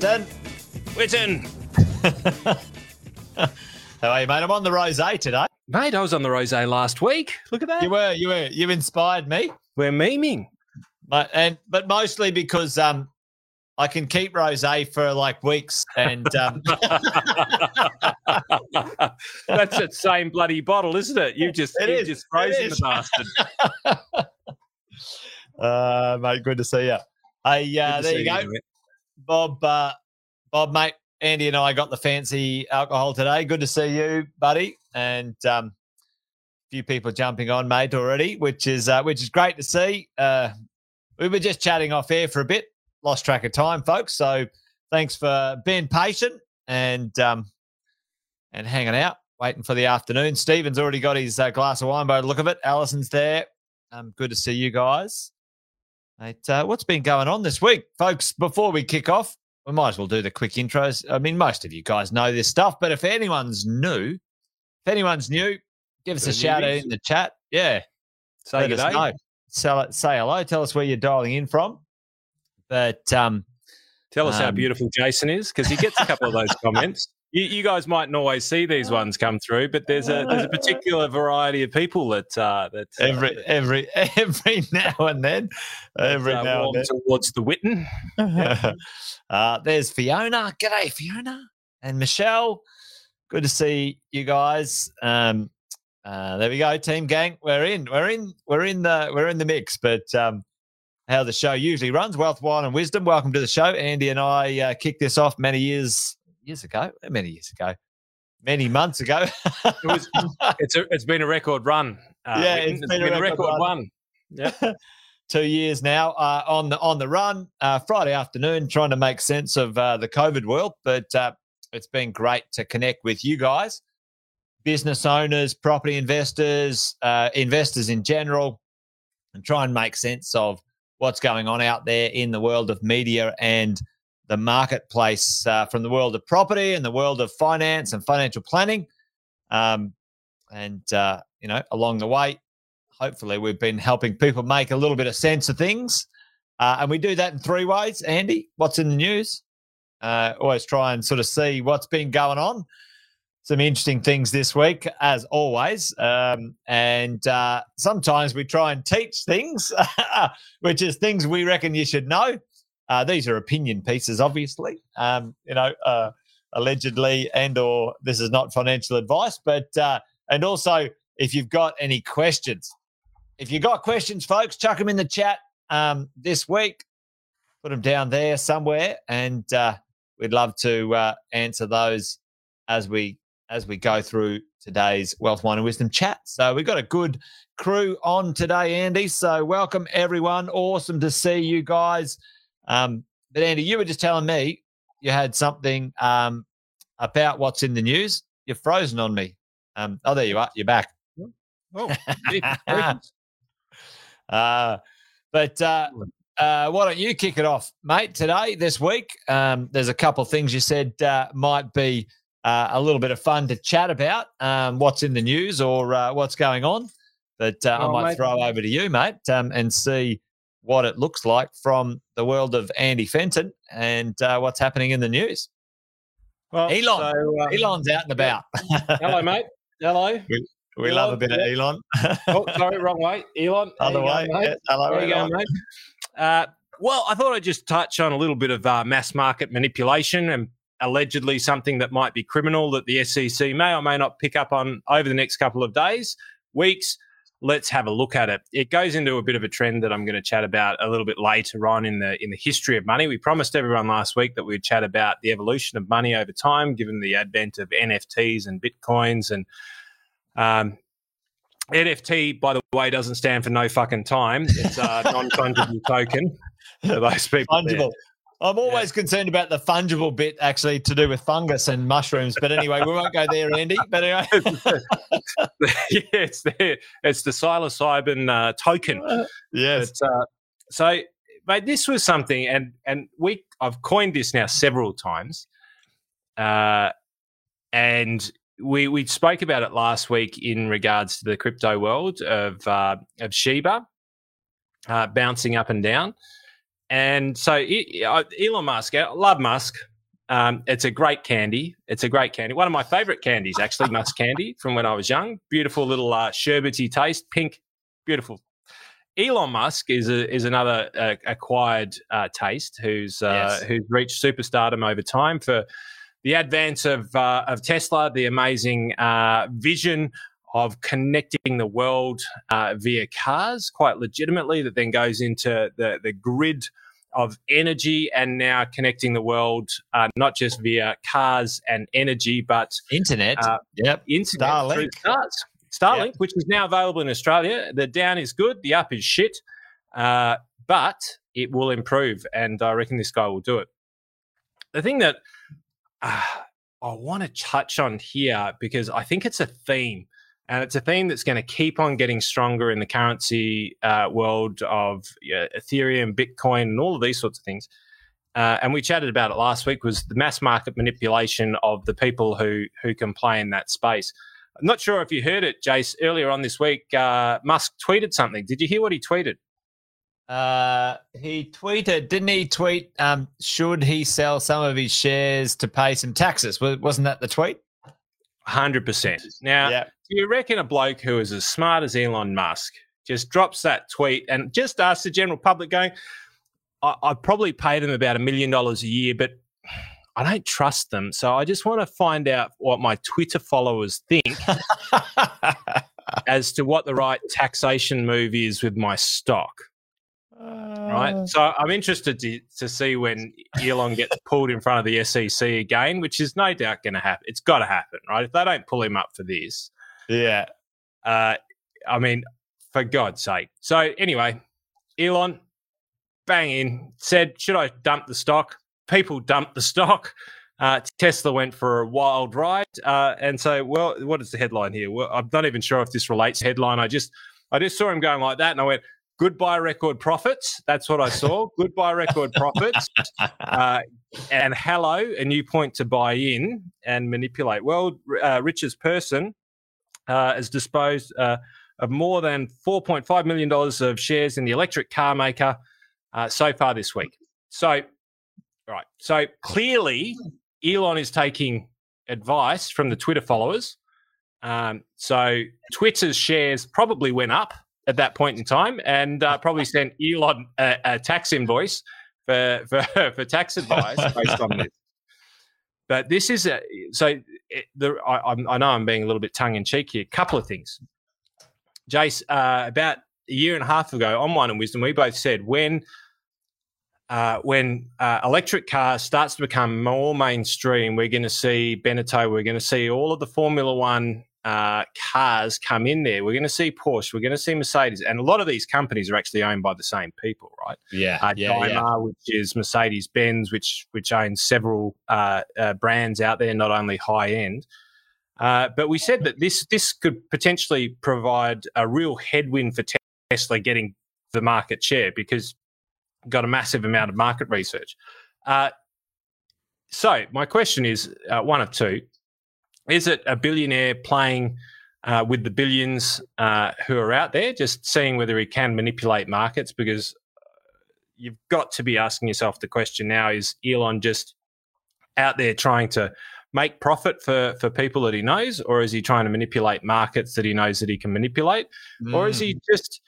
Fenton. Witten. How are you, mate? I'm on the rosé today. Mate, I was on the rose last week. Look at that. You were, you were, you inspired me. We're memeing. But and but mostly because um I can keep rosé for like weeks and um That's that same bloody bottle, isn't it? You've just It you've is. just It frozen the bastard. uh mate, good to see you. Hey, uh, there you go. mate. Bob uh Bob mate, Andy and I got the fancy alcohol today. Good to see you, buddy. And um a few people jumping on, mate, already, which is uh, which is great to see. Uh we were just chatting off air for a bit, lost track of time, folks. So thanks for being patient and um and hanging out, waiting for the afternoon. Stephen's already got his uh, glass of wine by the look of it. Allison's there. Um, good to see you guys. Mate, uh, what's been going on this week, folks? Before we kick off, we might as well do the quick intros. I mean, most of you guys know this stuff, but if anyone's new, if anyone's new, give us a shout out in the chat. Yeah, Say let good us day. know. Say hello. Tell us where you're dialing in from. But um, Tell us how Um, beautiful Jason is, because he gets a couple of those comments. You, you guys mightn't always see these ones come through, but there's a there's a particular variety of people that uh, that uh, every every every now and then, every uh, now and towards the Witten. then. uh, there's Fiona. G'day, Fiona, and Michelle. Good to see you guys. Um, uh, there we go, team gang. We're in. We're in. We're in the. We're in the mix. But um, how the show usually runs. Wealth, wine, and wisdom. Welcome to the show. Andy and I uh, kicked this off many years years ago. Many years ago. Many months ago. It was, it's a, it's been a record run. Uh, Yeah, it's it's been a been a record record run. one. Yeah. two years now uh, on the on the run. Uh, Friday afternoon, trying to make sense of uh, the COVID world, but uh, it's been great to connect with you guys, business owners, property investors, uh, investors in general, and try and make sense of what's going on out there in the world of media and the marketplace uh, from the world of property and the world of finance and financial planning. Um, and uh, you know, along the way, hopefully we've been helping people make a little bit of sense of things. Uh, and we do that in three ways. Andy, what's in the news? Uh, always try and sort of see what's been going on. Some interesting things this week, as always. Um, and uh, sometimes we try and teach things, which is things we reckon you should know. Uh, these are opinion pieces, obviously. Um, you know, uh, allegedly, and or this is not financial advice, but uh, and also if you've got any questions, if you've got questions, folks, chuck them in the chat um, this week. Put them down there somewhere, and uh, we'd love to uh, answer those as we as we go through today's Wealth, Wine, and Wisdom chat. So we've got a good crew on today, Andy. So welcome everyone. Awesome to see you guys. Um, but Andy, you were just telling me you had something um, about what's in the news. You're frozen on me. Um, oh, there you are. You're back. Oh, uh, but uh, uh, why don't you kick it off, mate? Today, this week, um, there's a couple of things you said uh, might be uh, a little bit of fun to chat about. Um, what's in the news or uh, what's going on? But uh, I Oh, might mate. throw over to you, mate, um, and see what it looks like from the world of Andy Fenton and uh, what's happening in the news. well, Elon. so, uh, Elon's out and about. hello, mate. Hello. we love a bit of Elon. Oh, sorry, wrong way. Elon. Other way. mate. Yeah, Hello, There you go, mate. Uh, well, I thought I'd just touch on a little bit of uh, mass market manipulation and allegedly something that might be criminal that the SEC may or may not pick up on over the next couple of days, weeks. Let's have a look at it. It goes into a bit of a trend that I'm going to chat about a little bit later on in the in the history of money. We promised everyone last week that we'd chat about the evolution of money over time, given the advent of NFTs and bitcoins and um, NFT, by the way, doesn't stand for no fucking time. It's a non fungible token for those people. fungible. I'm always concerned about the fungible bit, actually, to do with fungus and mushrooms. But anyway, we won't go there, Andy. But anyway, yeah, it's the it's the psilocybin uh, token. yes, But, uh, so, mate, this was something, and and we I've coined this now several times, uh, and we we spoke about it last week in regards to the crypto world of uh, of Shiba uh, bouncing up and down, and so Elon Musk, I love Musk. Um, it's a great candy. It's a great candy. One of my favorite candies, actually, Musk candy from when I was young. Beautiful little uh, sherbety taste, pink, beautiful. Elon Musk is a, is another uh, acquired uh, taste who's uh, yes. who's reached superstardom over time for the advance of uh, of Tesla, the amazing uh, vision of connecting the world uh, via cars, quite legitimately, that then goes into the the grid of energy and now connecting the world uh, not just via cars and energy, but internet. Uh, yep, internet Starlink. Stars. Starlink, yep. which is now available in Australia. The down is good, the up is shit, uh, but it will improve, and I reckon this guy will do it. The thing that uh, I want to touch on here because I think it's a theme. And it's a theme that's going to keep on getting stronger in the currency uh, world of Ethereum, Bitcoin, and all of these sorts of things. Uh, and we chatted about it last week. Was the mass market manipulation of the people who who can play in that space? I'm not sure if you heard it, Jace. Earlier on this week, uh, Musk tweeted something. Did you hear what he tweeted? Uh, he tweeted, didn't he tweet, um, should he sell some of his shares to pay some taxes? Wasn't that the tweet? 100%. Now, yeah. Do you reckon a bloke who is as smart as Elon Musk just drops that tweet and just asks the general public going, I- I'd probably pay them about a million dollars a year, but I don't trust them. So I just want to find out what my Twitter followers think as to what the right taxation move is with my stock right? Uh. So I'm interested to, to see when Elon gets pulled in front of the SEC again, which is no doubt going to happen. It's got to happen, right? If they don't pull him up for this, yeah. Uh, I mean, for God's sake. So anyway, Elon, bang in, said, should I dump the stock? People dumped the stock. Uh, Tesla went for a wild ride, uh, and so well, what is the headline here? Well, I'm not even sure if this relates to headline. I just I just saw him going like that, and I went, goodbye record profits. That's what I saw. goodbye record profits. Uh, and hello, a new point to buy in and manipulate. Well, uh, richest person uh, has disposed uh, of more than $4.5 million of shares in the electric car maker uh, so far this week. So, right. So clearly, Elon is taking advice from the Twitter followers. Um, so Twitter's shares probably went up at that point in time and uh, probably sent Elon a, a, tax invoice for, for, for tax advice based on this. But this is a, so it, the, I, I, know I'm being a little bit tongue in cheek here. A Couple of things, Jace. Uh, about a year and a half ago on Wine and Wisdom, we both said when uh, when uh, electric cars starts to become more mainstream, we're going to see Beneteau, we're going to see all of the Formula One uh, cars come in there. We're going to see Porsche, we're going to see Mercedes, and a lot of these companies are actually owned by the same people, right? Yeah, uh, yeah, Daimler, yeah. which is Mercedes Benz, which which owns several uh, uh, brands out there, not only high end. Uh, but we said that this this could potentially provide a real headwind for Tesla getting the market share because got a massive amount of market research. Uh, so my question is one of two is it a billionaire playing uh, with the billions uh, who are out there, just seeing whether he can manipulate markets? Because uh, you've got to be asking yourself the question now: Is Elon just out there trying to make profit for for people that he knows, or is he trying to manipulate markets that he knows that he can manipulate, mm. or is he mm. just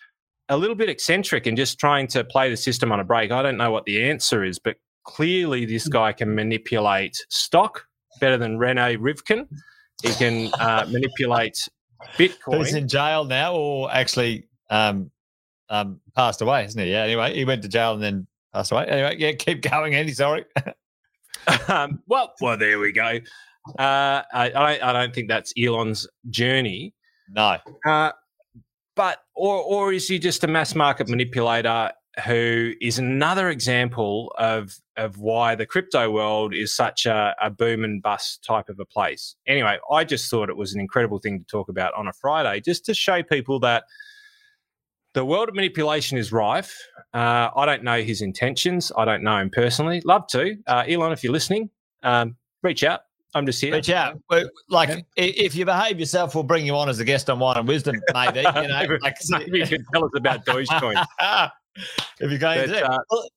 a little bit eccentric and just trying to play the system on a break? I don't know what the answer is, but clearly this guy can manipulate stock better than Rene Rivkin. He can uh, manipulate Bitcoin. He's in jail now, or actually um, um, passed away, isn't he? Yeah. Anyway, he went to jail and then passed away. Anyway, yeah, keep going, Andy. Sorry. um, well, well, there we go. Uh, I, I, don't think that's Elon's journey. No. Uh, but or or is he just a mass market manipulator who is another example of of why the crypto world is such a, a, boom and bust type of a place. Anyway, I just thought it was an incredible thing to talk about on a Friday, just to show people that the world of manipulation is rife. Uh, I don't know his intentions. I don't know him personally. Love to, uh, Elon, if you're listening, um, reach out. I'm just here. Reach out. Like, yeah. if you behave yourself, we'll bring you on as a guest on Wine and Wisdom, maybe. You know, like, maybe you can tell us about Dogecoin. if you're going but, to. Uh, well,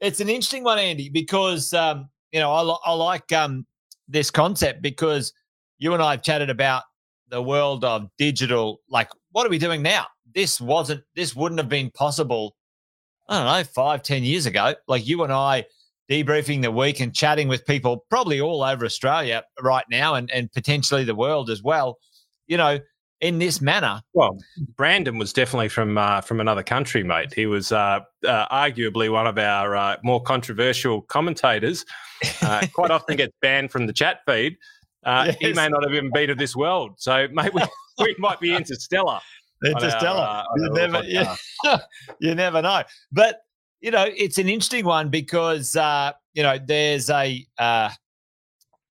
it's an interesting one, Andy, because um, you know I, I like um, this concept because you and I have chatted about the world of digital. Like, what are we doing now? This wasn't. This wouldn't have been possible. I don't know, five, ten years ago. Like you and I debriefing the week and chatting with people probably all over Australia right now and, and potentially the world as well, you know, in this manner. Well, Brandon was definitely from uh, from another country, mate. He was uh, uh, arguably one of our uh, more controversial commentators. Uh, quite often gets banned from the chat feed. Uh, yes. He may not have even been of this world, so maybe we, we might be interstellar. Interstellar. Our, you never, yeah, you never know. But you know, it's an interesting one because uh, you know there's a uh,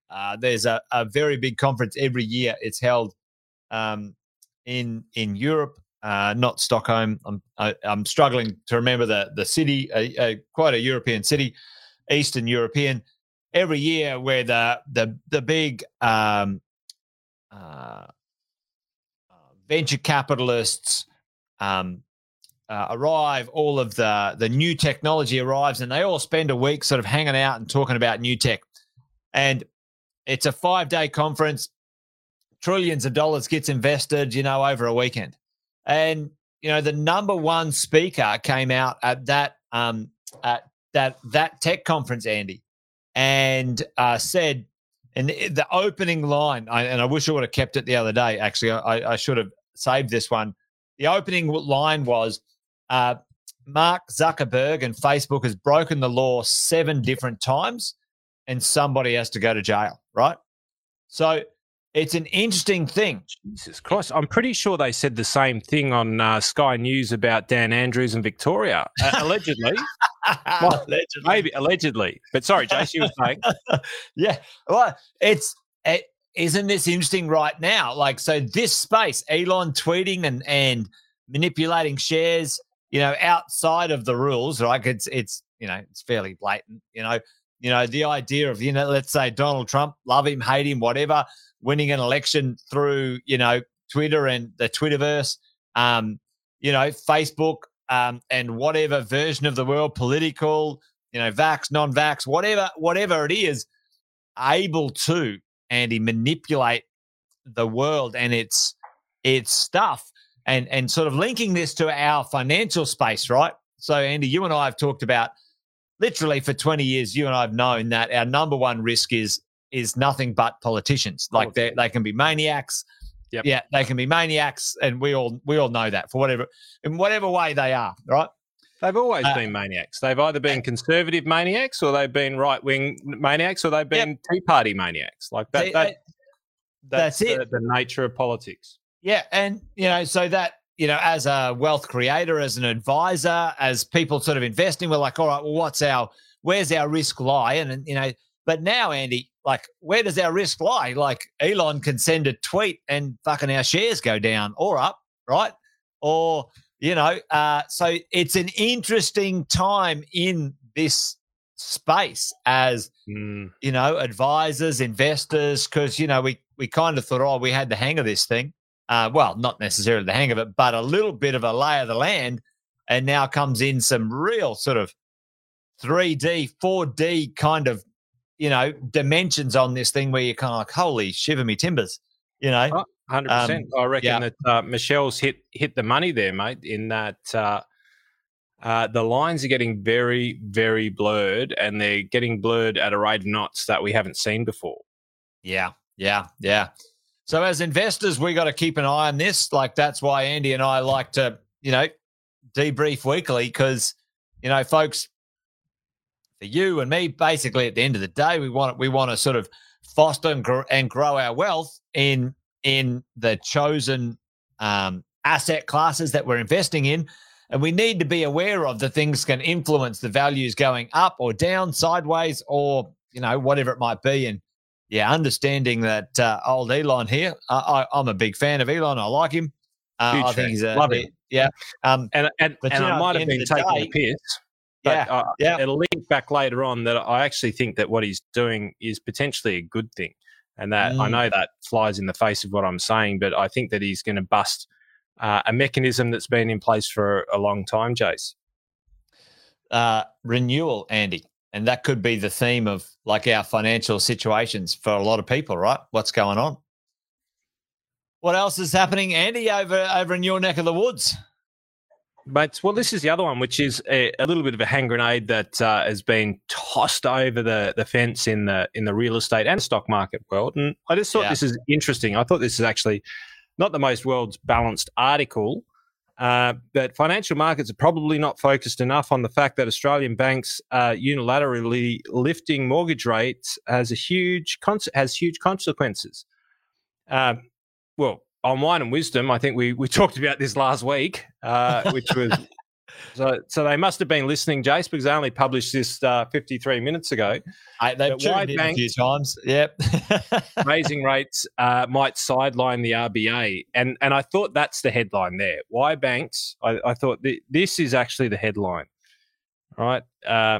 uh, there's a, a very big conference every year. It's held um, in in Europe, uh, not Stockholm. I'm I, am i am struggling to remember the the city. A quite a European city, Eastern European. Every year, where the the the big um, uh, uh, venture capitalists, um, uh, arrive, all of the the new technology arrives, and they all spend a week sort of hanging out and talking about new tech. And it's a five day conference. Trillions of dollars gets invested, you know, over a weekend. And you know, the number one speaker came out at that um, at that that tech conference, Andy, and uh, said, and the opening line, I, and I wish I would have kept it the other day. Actually, I, I should have saved this one. The opening line was uh, Mark Zuckerberg and Facebook has broken the law seven different times, and somebody has to go to jail, right? So it's an interesting thing. Jesus Christ. I'm pretty sure they said the same thing on uh, Sky News about Dan Andrews and Victoria, uh, allegedly. well, allegedly. Maybe, allegedly. But sorry, Jace, you were saying. yeah. Well, it's. It, isn't this interesting right now? Like, so this space, Elon tweeting and, and manipulating shares you know, outside of the rules, like it's it's you know it's fairly blatant. You know, you know the idea of you know let's say Donald Trump, love him, hate him, whatever, winning an election through you know Twitter and the Twitterverse, um, you know Facebook, um, and whatever version of the world, political, you know, vax, non-vax, whatever, whatever it is, able to Andy manipulate the world and its its stuff and and sort of linking this to our financial space, right? So, Andy, you and I have talked about literally for 20 years. You and I have known that our number one risk is is nothing but politicians. Like they they can be maniacs. Yep. Yeah, they can be maniacs, and we all we all know that for whatever in whatever way they are, right? They've always uh, been maniacs. They've either been conservative maniacs, or they've been right wing maniacs, or they've been yep. Tea Party maniacs. Like that. They, that that's, that's, it. The, the nature of politics. Yeah, and you know, so that you know, as a wealth creator, as an advisor, as people sort of investing, we're like, all right, well, what's our where's our risk lie? And you know, but now, Andy, like, where does our risk lie? Like, Elon can send a tweet and fucking our shares go down or up, right? Or you know, uh, so it's an interesting time in this space as mm. you know advisors investors because you know we we kind of thought oh we had the hang of this thing uh, well, not necessarily the hang of it, but a little bit of a lay of the land. And now comes in some real sort of 3D, 4D kind of, you know, dimensions on this thing where you're kind of like, holy shiver me timbers, you know? Oh, 100%. Um, I reckon yeah. that uh, Michelle's hit hit the money there, mate, in that uh, uh, the lines are getting very, very blurred and they're getting blurred at a rate of knots that we haven't seen before. Yeah, yeah, yeah. So as investors, we got to keep an eye on this. Like that's why Andy and I like to, you know, debrief weekly because, you know, folks, for you and me, basically at the end of the day, we want we want to sort of foster and grow, and grow our wealth in in the chosen um, asset classes that we're investing in. And we need to be aware of the things can influence the values going up or down, sideways, or you know whatever it might be. And yeah, understanding that uh, old Elon here, I, am a big fan of Elon. I like him. Uh, I think he's a love him. Yeah, um, and and, and I might have been taking day, the piss. But yeah, uh, yeah. it'll link back later on that I actually think that what he's doing is potentially a good thing, and that mm. I know that flies in the face of what I'm saying, but I think that he's going to bust uh, a mechanism that's been in place for a long time, Jace. uh, renewal, Andy. And that could be the theme of like our financial situations for a lot of people, right? What's going on? What else is happening, Andy, over over in your neck of the woods? But well, this is the other one, which is a, a little bit of a hand grenade that uh, has been tossed over the, the fence in the in the real estate and stock market world. And I just thought yeah. this is interesting. I thought this is actually not the most world's balanced article, uh, but financial markets are probably not focused enough on the fact that Australian banks uh, unilaterally lifting mortgage rates has a huge has huge consequences. Uh, well, on wine and wisdom, I think we we talked about this last week, uh, which was so. So they must have been listening, Jace, because they only published this uh, 53 minutes ago. I, they've tuned in a few times. Yep, raising rates uh, might sideline the RBA, and and I thought that's the headline there. Why banks? I, I thought th- this is actually the headline, right? Uh,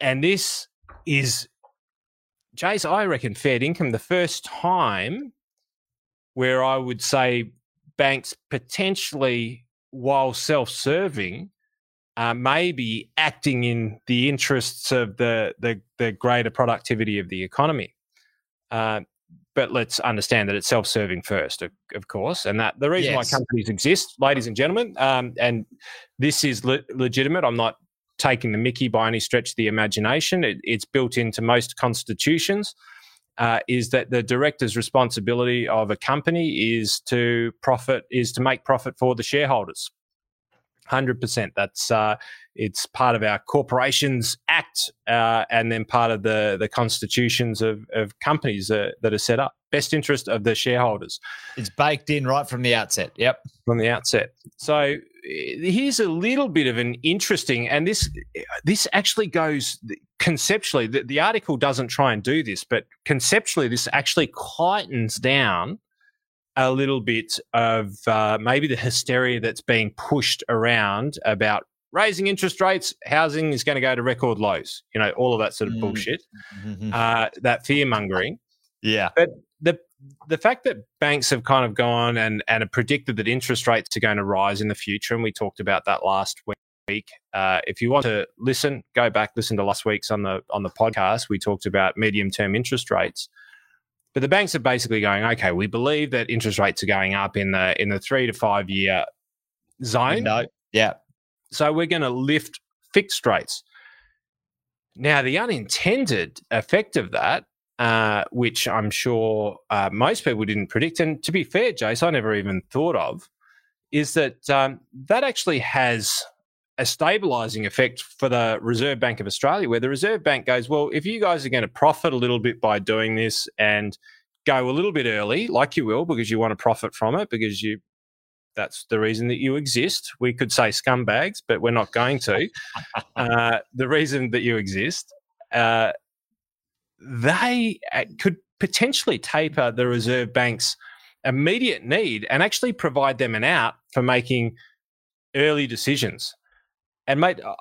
and this is, Jace, I reckon, fair income. The first time where I would say banks potentially, while self serving, uh, may be acting in the interests of the, the, the greater productivity of the economy. Uh, but let's understand that it's self-serving first, of, of course, and that the reason yes. why companies exist, ladies and gentlemen, um, and this is le- legitimate. I'm not taking the Mickey by any stretch of the imagination. It, it's built into most constitutions uh, is that the director's responsibility of a company is to profit is to make profit for the shareholders. Hundred percent. That's uh, it's part of our Corporations Act, uh, and then part of the the constitutions of, of companies uh, that are set up. Best interest of the shareholders. It's baked in right from the outset. Yep, from the outset. So here's a little bit of an interesting, and this this actually goes conceptually. The, the article doesn't try and do this, but conceptually, this actually quietens down a little bit of uh, maybe the hysteria that's being pushed around about raising interest rates, housing is going to go to record lows. You know, all of that sort of mm. bullshit, mm-hmm. uh, that fear mongering. Yeah, but the the fact that banks have kind of gone and, and have predicted that interest rates are going to rise in the future, and we talked about that last week. Uh, if you want to listen, go back listen to last week's on the on the podcast. We talked about medium term interest rates, but the banks are basically going, okay, we believe that interest rates are going up in the in the three to five year zone. No, yeah. So we're going to lift fixed rates. Now, the unintended effect of that uh, which I'm sure uh, most people didn't predict. And to be fair, Jace, I never even thought of, is that um, that actually has a stabilizing effect for the Reserve Bank of Australia, where the Reserve Bank goes, well, if you guys are going to profit a little bit by doing this and go a little bit early, like you will, because you want to profit from it, because you that's the reason that you exist. We could say scumbags, but we're not going to. uh, the reason that you exist uh, they uh, could potentially taper the Reserve Bank's immediate need and actually provide them an out for making early decisions. And mate, uh,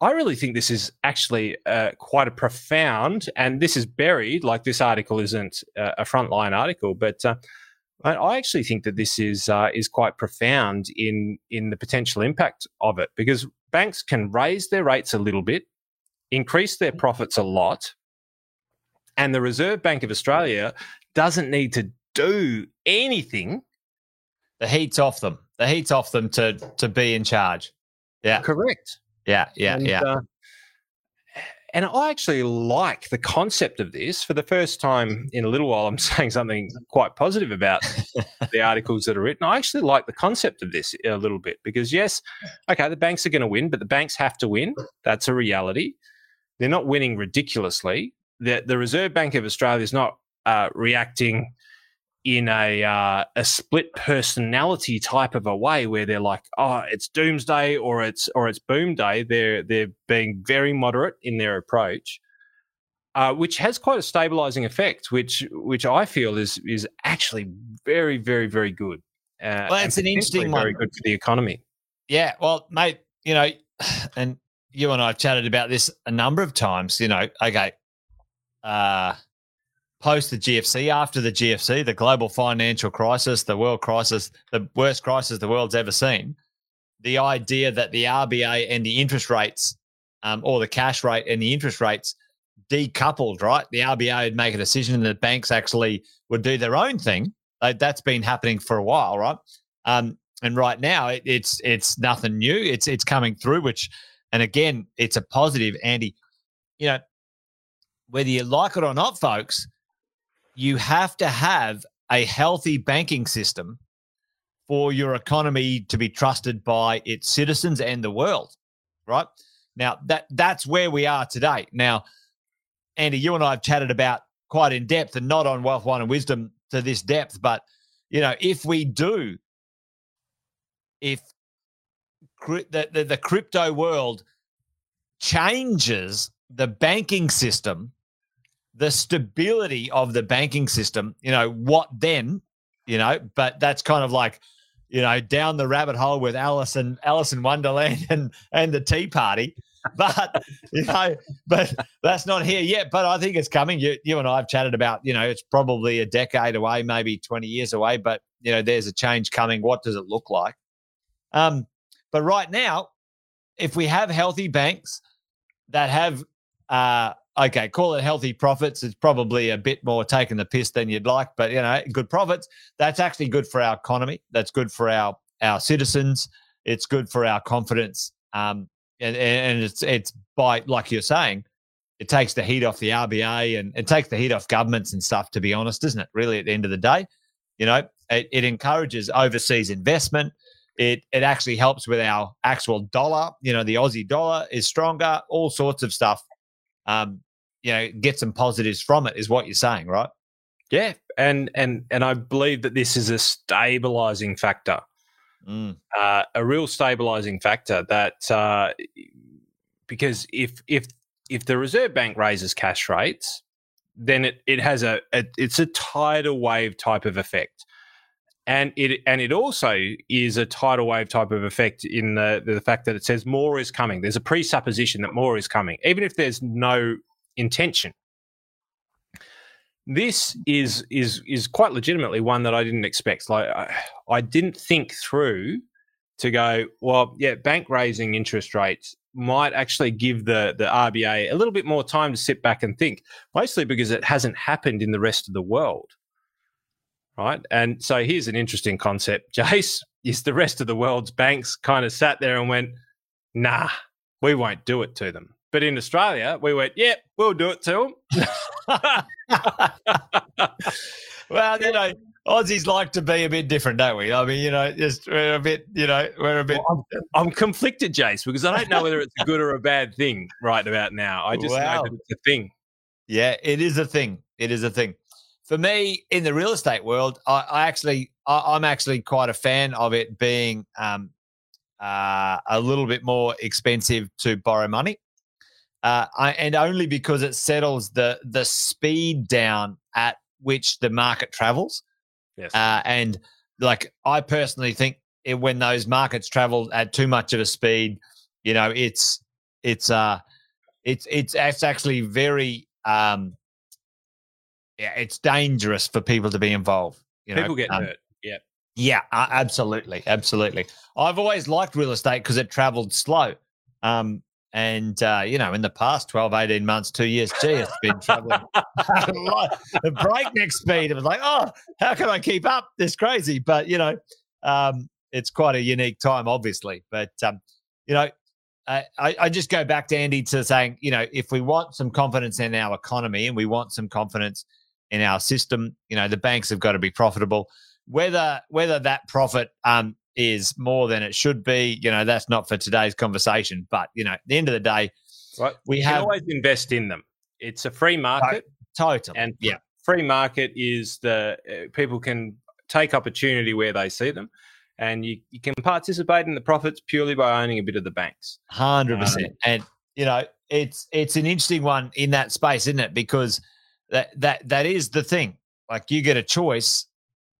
I really think this is actually uh, quite a profound, and this is buried. Like this article isn't uh, a frontline article, but uh, I actually think that this is uh, is quite profound in in the potential impact of it because banks can raise their rates a little bit, increase their profits a lot, and the Reserve Bank of Australia doesn't need to do anything. The heat's off them. The heat's off them to to be in charge. Yeah. Correct. Yeah, yeah, and, yeah. Uh, and I actually like the concept of this. For the first time in a little while, I'm saying something quite positive about the articles that are written. I actually like the concept of this a little bit because, yes, okay, the banks are going to win, but the banks have to win. That's a reality. They're not winning ridiculously the, the Reserve Bank of Australia is not uh, reacting in a uh, a split personality type of a way where they're like, oh, it's doomsday or it's or it's boom day. They're they're being very moderate in their approach, uh, which has quite a stabilizing effect, which which I feel is is actually very very very good. Uh, well, it's an interesting one. very good for the economy. Yeah, well, mate, you know, and you and I have chatted about this a number of times. You know, okay, uh, post the GFC, after the GFC, the global financial crisis, the world crisis, the worst crisis the world's ever seen. the idea that the RBA and the interest rates, um, or the cash rate and the interest rates, decoupled. Right, the RBA would make a decision, and the banks actually would do their own thing. that's been happening for a while, right? Um, and right now, it, it's it's nothing new. It's it's coming through, which, and again, it's a positive, Andy. You know, whether you like it or not, folks, you have to have a healthy banking system for your economy to be trusted by its citizens and the world, right? Now that that's where we are today. Now, Andy, you and I have chatted about quite in depth and not on wealth, wine, and wisdom to this depth, but you know, if we do, if the, the, the crypto world changes the banking system the stability of the banking system, you know, what then, you know, but that's kind of like, you know, down the rabbit hole with Alice and Alice in Wonderland and and the Tea Party. But you know, but that's not here yet. But I think it's coming. You you and I have chatted about, you know, it's probably a decade away, maybe 20 years away, but you know, there's a change coming. What does it look like? Um, but right now, if we have healthy banks that have uh okay, call it healthy profits. It's probably a bit more taking the piss than you'd like, but you know, good profits. That's actually good for our economy. That's good for our our citizens. It's good for our confidence. Um, and, and it's it's by like you're saying, it takes the heat off the RBA and it takes the heat off governments and stuff. To be honest, isn't it? Really, at the end of the day, you know, it, it encourages overseas investment. It it actually helps with our actual dollar. You know, the Aussie dollar is stronger. All sorts of stuff um, you know, get some positives from it, is what you're saying, right? Yeah, and and and I believe that this is a stabilizing factor, mm. uh, a real stabilizing factor. That uh, because if if if the Reserve Bank raises cash rates, then it, it has a, a it's a tidal wave type of effect and it and it also is a tidal wave type of effect in the the fact that it says more is coming. There's a presupposition that more is coming, even if there's no intention. This is is is quite legitimately one that I didn't expect. Like I, I didn't think through to go, well, yeah, bank raising interest rates might actually give the the RBA a little bit more time to sit back and think, mostly because it hasn't happened in the rest of the world. Right. And so here's an interesting concept, Jace. Is the rest of the world's banks kind of sat there and went, nah, we won't do it to them. But in Australia, we went, yep, yeah, we'll do it to them. well, you know, Aussies like to be a bit different, don't we? I mean, you know, just we're a bit, you know, we're a bit. Well, I'm, I'm, conflicted, Jace, because I don't know whether it's a good or a bad thing right about now. I just wow. know that it's a thing. Yeah, it is a thing. It is a thing. For me, in the real estate world, I, I actually, I, am actually quite a fan of it being um, uh, a little bit more expensive to borrow money uh, I, and only because it settles the the speed down at which the market travels. Yes. Uh, and like I personally think it, when those markets travel at too much of a speed, you know, it's it's uh it's it's it's actually very um it's dangerous for people to be involved. You know? People get um, hurt. Yeah. Yeah, uh, absolutely, absolutely. I've always liked real estate because it traveled slow. Um, and, uh, you know, in the past 12, 18 months, two years, gee, it's been traveling the breakneck speed. It was like, oh, how can I keep up? This crazy. But, you know, um, it's quite a unique time, obviously. But, um, you know, I, I just go back to Andy to saying, you know, if we want some confidence in our economy and we want some confidence in our system, you know, the banks have got to be profitable. Whether whether that profit um, is more than it should be. You know, that's not for today's conversation. But you know, at the end of the day, right. we you have always invest in them. It's a free market, totally, and yeah, free market is the uh, people can take opportunity where they see them. And you, you can participate in the profits purely by owning a bit of the banks. Hundred um, percent. And you know, it's it's an interesting one in that space, isn't it? Because that that that is the thing. Like you get a choice,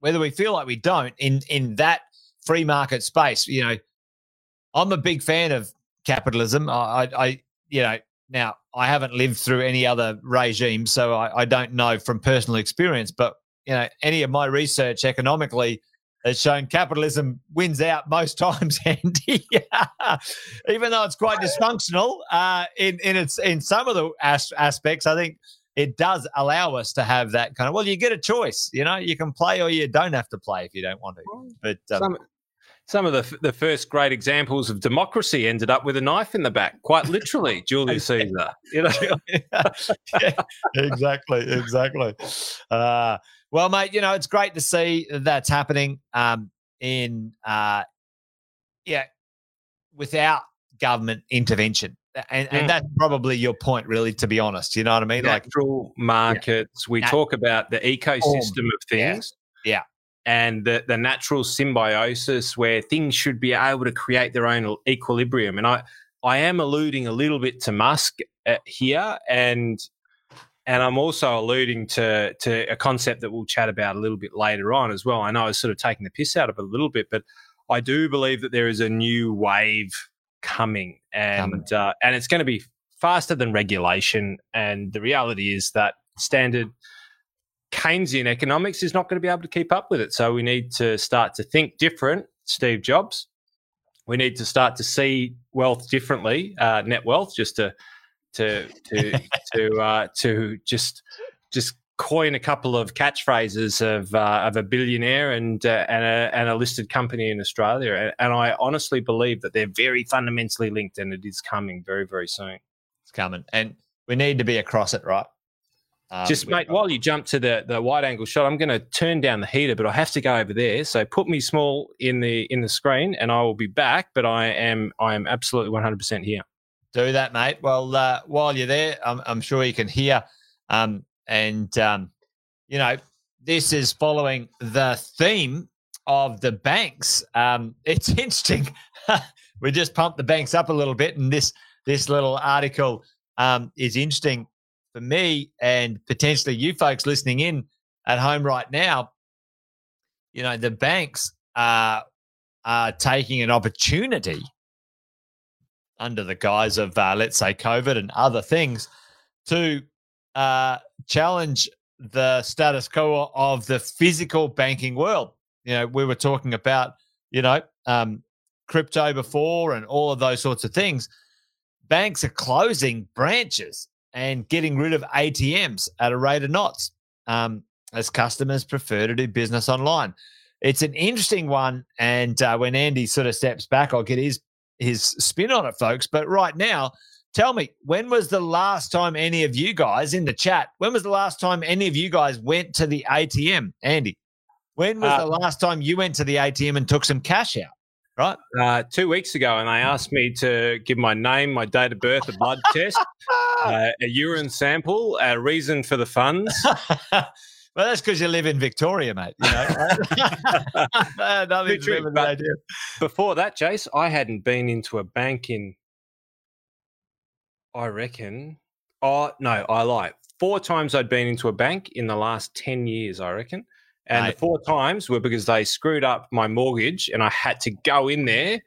whether we feel like we don't, in in that free market space. You know, I'm a big fan of capitalism. I, I, you know, now I haven't lived through any other regime, so I, I don't know from personal experience. But you know, any of my research economically, has shown capitalism wins out most times, Andy. Even though it's quite dysfunctional uh, in in its in some of the as- aspects, I think it does allow us to have that kind of. Well, you get a choice. You know, you can play or you don't have to play if you don't want to. But um, some, some of the the first great examples of democracy ended up with a knife in the back, quite literally, Julius Caesar. You know, yeah, exactly, exactly. Uh, well, mate, you know it's great to see that's happening um, in uh, yeah without government intervention. And, and Mm. that's probably your point, really. To be honest, you know what I mean? Like, natural markets. We Nat- talk about the ecosystem of things. Yeah. And the, the natural symbiosis where things should be able to create their own equilibrium. And I, I am alluding a little bit to Musk uh, here, and and I'm also alluding to to a concept that we'll chat about a little bit later on as well. I know I was sort of taking the piss out of it a little bit, but I do believe that there is a new wave coming, and Coming. Uh, and it's going to be faster than regulation. And the reality is that standard Keynesian economics is not going to be able to keep up with it. So we need to start to think different. Steve Jobs. We need to start to see wealth differently, uh, Netwealth, just to to to to uh, to just just coin a couple of catchphrases of uh, of a billionaire and uh, and a and a listed company in Australia. And, I honestly believe that they're very fundamentally linked, and it is coming very very soon. it's coming, and we need to be across it, right? Um, Just mate, while you jump to the the wide angle shot, I'm going to turn down the heater, but I have to go over there. So put me small in the in the screen, and I will be back. But I am I am absolutely 100 percent here. do that, mate. Well, uh, while you're there, I'm, I'm sure you can hear. Um, and, um, you know, this is following the theme of the banks. Um, it's interesting. we just pumped the banks up a little bit, and this this little article um, is interesting for me and potentially you folks listening in at home right now. You know, the banks are are taking an opportunity under the guise of, uh, let's say, COVID and other things, to uh, challenge the status quo of the physical banking world. You know, we were talking about, you know, um, crypto before and all of those sorts of things. Banks are closing branches and getting rid of ATMs at a rate of knots um, as customers prefer to do business online. It's an interesting one. And uh, when Andy sort of steps back, I'll get his his spin on it, folks. But right now, tell me, when was the last time any of you guys in the chat? When was the last time any of you guys went to the ATM, Andy? When was Uh, the last time you went to the ATM and took some cash out? Right? Uh, two weeks ago, and they asked me to give my name, my date of birth, a blood test, uh, a urine sample, a reason for the funds. well, that's because you live in Victoria, mate. You know, nothing True, with the but- idea. Before that, Jace, I hadn't been into a bank in, I reckon. Oh no, I lie. Four times I'd been into a bank in the last ten years, I reckon. And Mate. the four times were because they screwed up my mortgage, and I had to go in there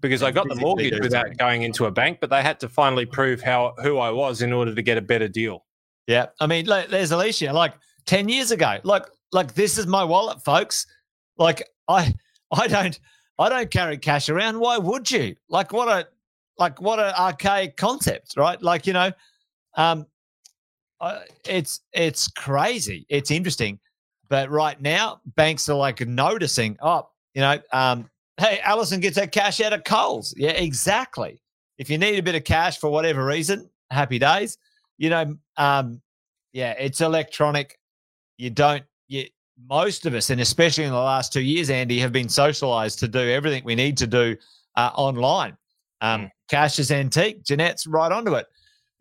because I got the mortgage without going into a bank. But they had to finally prove how who I was in order to get a better deal. Yeah, I mean, like, there's Alicia. Like ten years ago, like, like this is my wallet, folks. Like, I, I don't, I don't carry cash around. Why would you? Like, what a, like, what an archaic concept, right? Like, you know, um, uh, it's it's crazy. It's interesting, but right now, banks are like noticing. Oh, you know, um, hey, Allison gets her cash out of Coles. Yeah, exactly. If you need a bit of cash for whatever reason, happy days. You know, um, yeah, it's electronic. You don't. You most of us, and especially in the last two years, Andy, have been socialized to do everything we need to do uh, online. Um, Cash is antique. Jeanette's right onto it.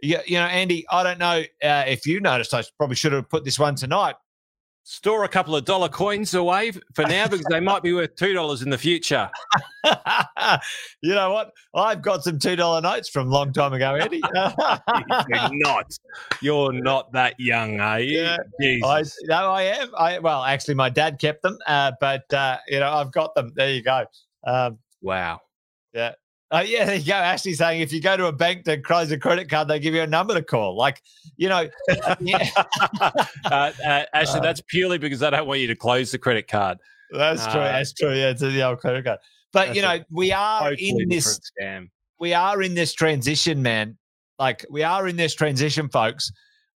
You, you know, Andy, I don't know uh, if you noticed. I probably should have put this one tonight. Store a couple of dollar coins away for now because they might be worth two dollars in the future. you know what? I've got some two dollar notes from a long time ago, Andy. You're not. You're not that young, are you? Yeah. I no, I am. I well, actually, my dad kept them, uh, but uh, you know, I've got them. There you go. Um, wow. Uh, yeah, there you go. Ashley saying if you go to a bank to close a credit card, they give you a number to call. Like, you know, yeah, uh, uh, Uh, that's purely because I don't want you to close the credit card. That's true. Uh, That's true. Yeah, it's the old credit card. But you know, we are Totally in this scam. we are in this transition, man. Like we are in this transition, folks,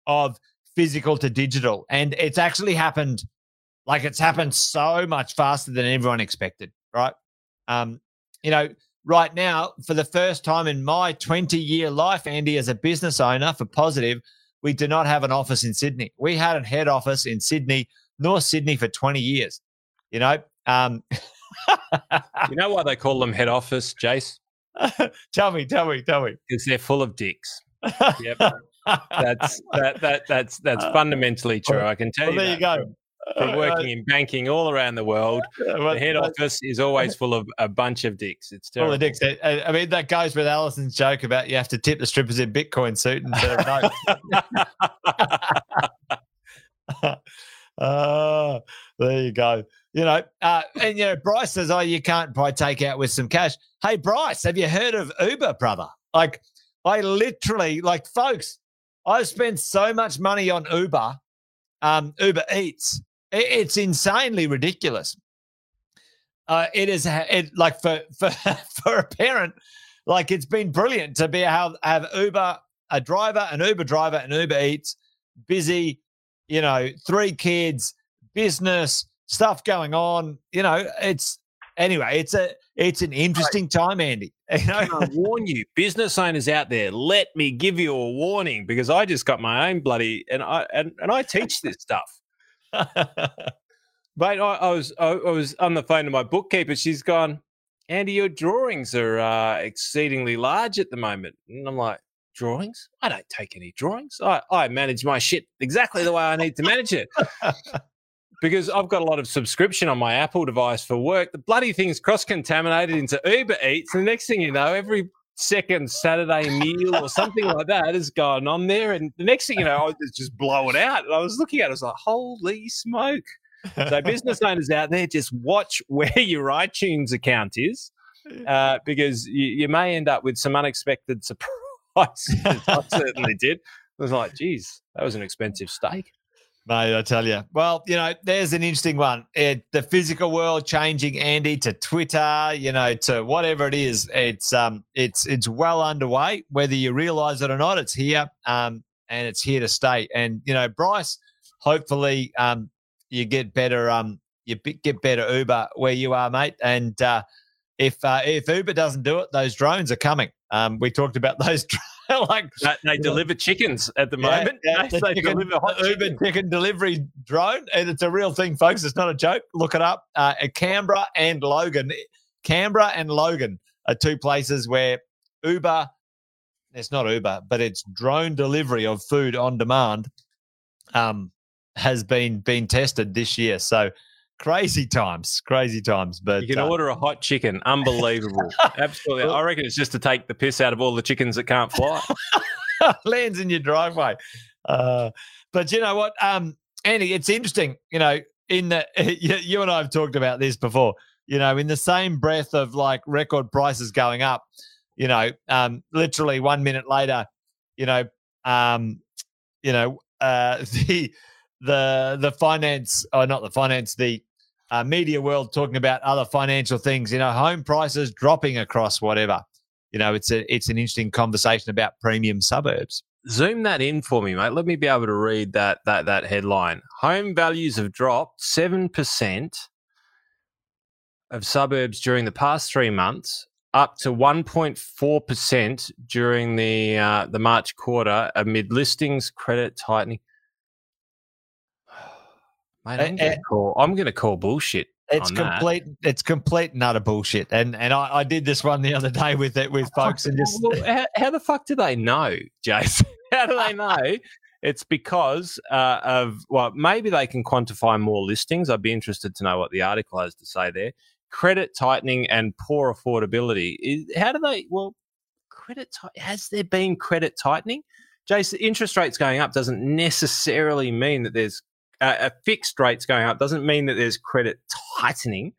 of physical to digital. And it's actually happened like it's happened so much faster than everyone expected, right? Um, you know, right now, for the first time in my 20 year life, Andy, as a business owner for Positive, we do not have an office in Sydney. We had a head office in Sydney, North Sydney for 20 years. You know, um, You know why they call them head office, Jace? tell me, tell me, tell me. Because they're full of dicks. Yep. That's that that that's that's fundamentally true. I can tell well, you. there you go. From, from working in banking all around the world, Uh, the head office is always full of a bunch of dicks. It's All the dicks. I I mean, that goes with Alison's joke about you have to tip the strippers in Bitcoin suit instead of no. uh, there you go. You know, uh, and you know, Bryce says, "Oh, you can't probably take out with some cash." Hey, Bryce, have you heard of Uber, brother? Like, I literally, like, folks, I've spent so much money on Uber, um, Uber Eats. It's insanely ridiculous. Uh, it is it like for for for a parent, like it's been brilliant to be have have Uber a driver, an Uber driver, an Uber Eats, busy, you know, three kids, business stuff going on. You know, it's anyway. It's a it's an interesting time, Andy. You Can I know, warn you, business owners out there, let me give you a warning because I just got my own bloody and I and, and I teach this stuff. Mate, I, I was I, I was on the phone to my bookkeeper. She's gone, Andy, your drawings are uh, exceedingly large at the moment. And I'm like, drawings? I don't take any drawings. I, I manage my shit exactly the way I need to manage it. because I've got a lot of subscription on my Apple device for work. The bloody thing's cross contaminated into Uber Eats. And the next thing you know, every second Saturday meal or something like that has gone on there. And the next thing you know, I was just blowing out. And I was looking at it, I was like, holy smoke. So business owners out there, just watch where your iTunes account is, uh, because you, you may end up with some unexpected surprises. I certainly did. I was like, geez, that was an expensive steak. Mate, I tell you. Well, you know, there's an interesting one. It, the physical world changing, Andy, to Twitter, you know, to whatever it is. It's um, it's it's well underway. Whether you realise it or not, it's here, um, and it's here to stay. And you know, Bryce, hopefully, um, you get better, um, you get better Uber where you are, mate. And uh, if uh, if Uber doesn't do it, those drones are coming. Um, we talked about those, dr- like They, they deliver chickens at the yeah, moment. yeah, they the they chicken- deliver hot Uber chicken. chicken delivery drone, and it's a real thing, folks. It's not a joke. Look it up. Uh, at Canberra and Logan, Canberra and Logan are two places where Uber. It's not Uber, but it's drone delivery of food on demand. Um, has been been tested this year. So crazy times, crazy times. But You can uh, order a hot chicken. Unbelievable. Absolutely. I reckon it's just to take the piss out of all the chickens that can't fly. lands in your driveway. Uh, but you know what, um, Andy, it's interesting. You know, in the you, you and I have talked about this before. You know, in the same breath of like record prices going up, you know, um, literally one minute later, you know, um, you know, uh, the the the finance or not the finance, the uh, media world talking about other financial things. You know, home prices dropping across whatever. You know, it's a it's an interesting conversation about premium suburbs. Zoom that in for me, mate. Let me be able to read that that that headline. Home values have dropped seven percent of suburbs during the past three months, up to one point four percent during the uh, the March quarter amid listings credit tightening. Mate, I'm gonna eh. call. I'm going to call bullshit. It's on that. complete. It's complete and utter bullshit. And and I, I did this one the other day with it with folks and just Well, how, how the fuck do they know, Jason? How do they know? It's because uh, of well, maybe they can quantify more listings. I'd be interested to know what the article has to say there. Credit tightening and poor affordability. Is, how do they? Well, credit has there been credit tightening? Jason, interest rates going up doesn't necessarily mean that there's uh, a fixed rates going up. Doesn't mean that there's credit tightening.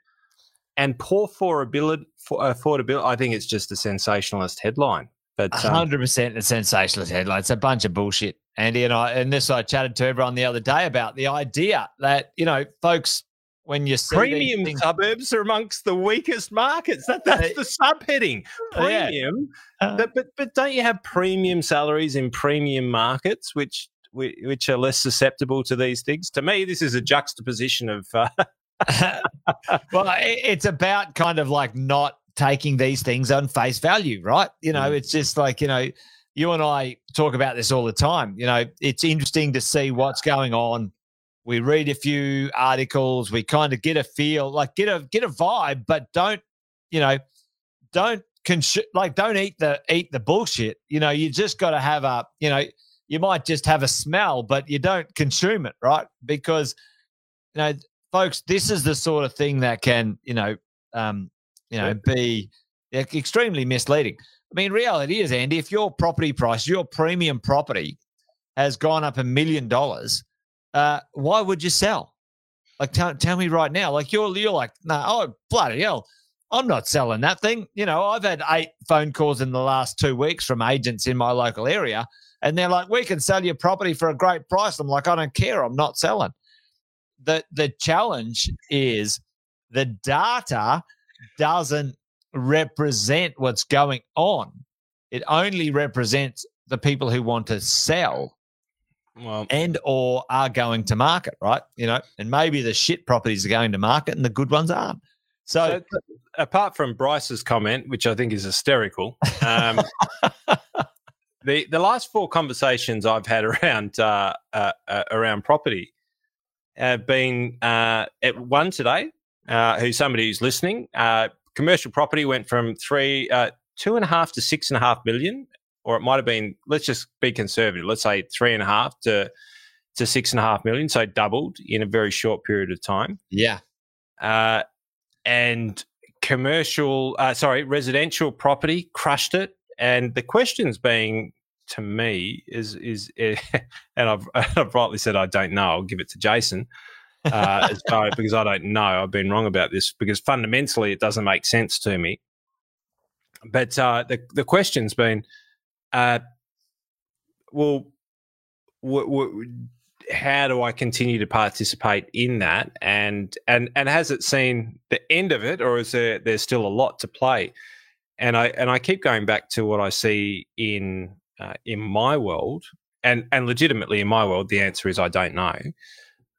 And poor affordability, for affordability. I think it's just a sensationalist headline. But um, hundred percent a sensationalist headline. It's a bunch of bullshit. Andy and I and this I chatted to everyone the other day about the idea that you know folks when you see premium things, suburbs are amongst the weakest markets. That that's the subheading. Premium, yeah. uh, but but but don't you have premium salaries in premium markets, which which are less susceptible to these things? To me, this is a juxtaposition of. Uh, well, it's about kind of like not taking these things on face value, right? You know, mm. it's just like you know, you and I talk about this all the time. You know, it's interesting to see what's going on we read a few articles, we kind of get a feel, like get a get a vibe, but don't, you know, don't consume like don't eat the eat the bullshit. You know, you just got to have a, you know, you might just have a smell, but you don't consume it, right? Because, you know, folks, this is the sort of thing that can, you know, um, you know, be extremely misleading. I mean, reality is, Andy, if your property price, your premium property has gone up a million dollars, uh, why would you sell? Like, tell, tell me right now. Like, you're you're like, no, nah, oh bloody hell, I'm not selling that thing. You know, I've had eight phone calls in the last two weeks from agents in my local area, and they're like, we can sell your property for a great price. I'm like, I don't care. I'm not selling. The the challenge is the data doesn't represent what's going on. It only represents the people who want to sell well, and or are going to market, right? You know, and maybe the shit properties are going to market and the good ones aren't. So, so apart from Bryce's comment, which I think is hysterical, um, the the last four conversations I've had around uh, uh, uh, around property have been uh, at one today. Uh, who's somebody who's listening? Uh, commercial property went from three, two and a half to six and a half million or it might have been, let's just be conservative, let's say three and a half to to six and a half million, so doubled in a very short period of time. Yeah. Uh, and commercial, uh, sorry, residential property crushed it. And the questions being to me is is, and I've, I've rightly said I don't know. I'll give it to Jason. uh, as far because I don't know. I've been wrong about this because fundamentally it doesn't make sense to me. But uh, the the question's been, uh, well, w- w- how do I continue to participate in that? And and and has it seen the end of it, or is there there's still a lot to play? And I and I keep going back to what I see in uh, in my world, and and legitimately in my world, the answer is I don't know.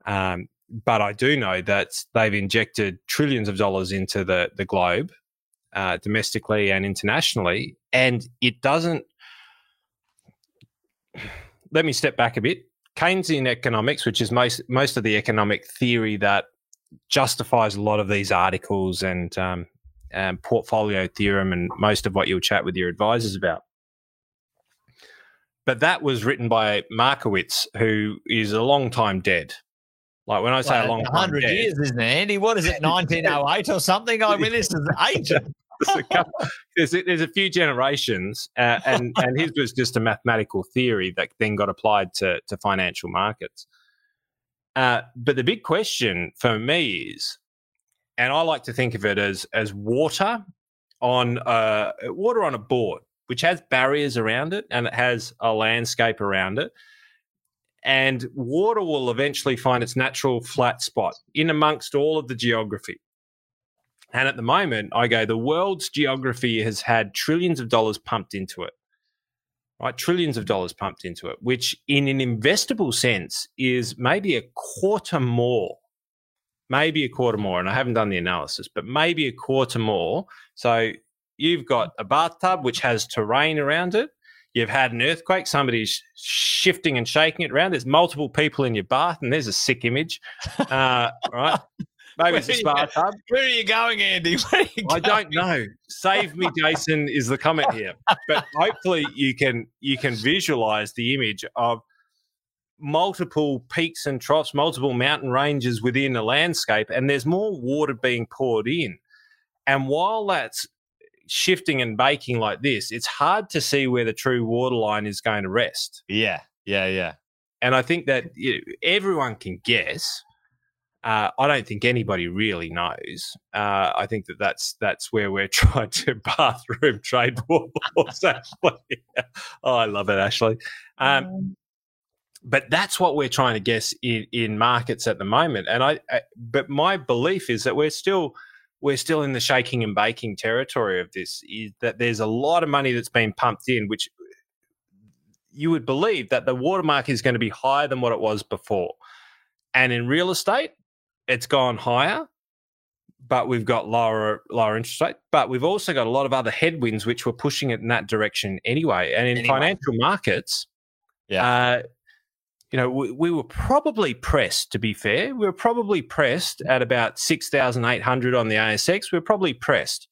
Um, but I do know that they've injected trillions of dollars into the the globe, uh, domestically and internationally, and it doesn't let me step back a bit. Keynesian economics, which is most most of the economic theory that justifies a lot of these articles and um, um, portfolio theorem and most of what you'll chat with your advisors about. But that was written by Markowitz, who is a long time dead. Like when I say well, a long time, hundred years, isn't it, Andy? What is it, nineteen oh eight or something? I mean, this is ancient a couple, there's, a, there's, a few generations, uh, and and his was just a mathematical theory that then got applied to to financial markets. Uh, but the big question for me is, and I like to think of it as as water on a water on a board, which has barriers around it and it has a landscape around it. And water will eventually find its natural flat spot in amongst all of the geography. And at the moment, I go, the world's geography has had trillions of dollars pumped into it, right? Trillions of dollars pumped into it, which in an investable sense is maybe a quarter more, maybe a quarter more. And I haven't done the analysis, but maybe a quarter more. So you've got a bathtub which has terrain around it. You've had an earthquake, somebody's shifting and shaking it around. There's multiple people in your bath, and there's a sick image, uh, right? Maybe it's a spa tub. Where are you going, Andy? You I don't know. Save me, Jason, is the comment here. But hopefully you can you can visualize the image of multiple peaks and troughs, multiple mountain ranges within a landscape, and there's more water being poured in. And while that's shifting and baking like this, it's hard to see where the true water line is going to rest. Yeah, yeah, yeah. And I think that you know, everyone can guess uh, I don't think anybody really knows. Uh, I think that that's that's where we're trying to bathroom trade. Ashley, oh, I love it, Ashley. Um, but that's what we're trying to guess in, in markets at the moment. And I, I, but my belief is that we're still we're still in the shaking and baking territory of this. Is that there's a lot of money that's been pumped in, which you would believe that the watermark is going to be higher than what it was before. And in real estate, it's gone higher, but we've got lower lower interest rate. But we've also got a lot of other headwinds which were pushing it in that direction anyway. And in anyway. financial markets, yeah. Uh, you know, we, we, were probably pressed, to be fair. We were probably pressed at about 6,800 on the ASX. We were probably pressed.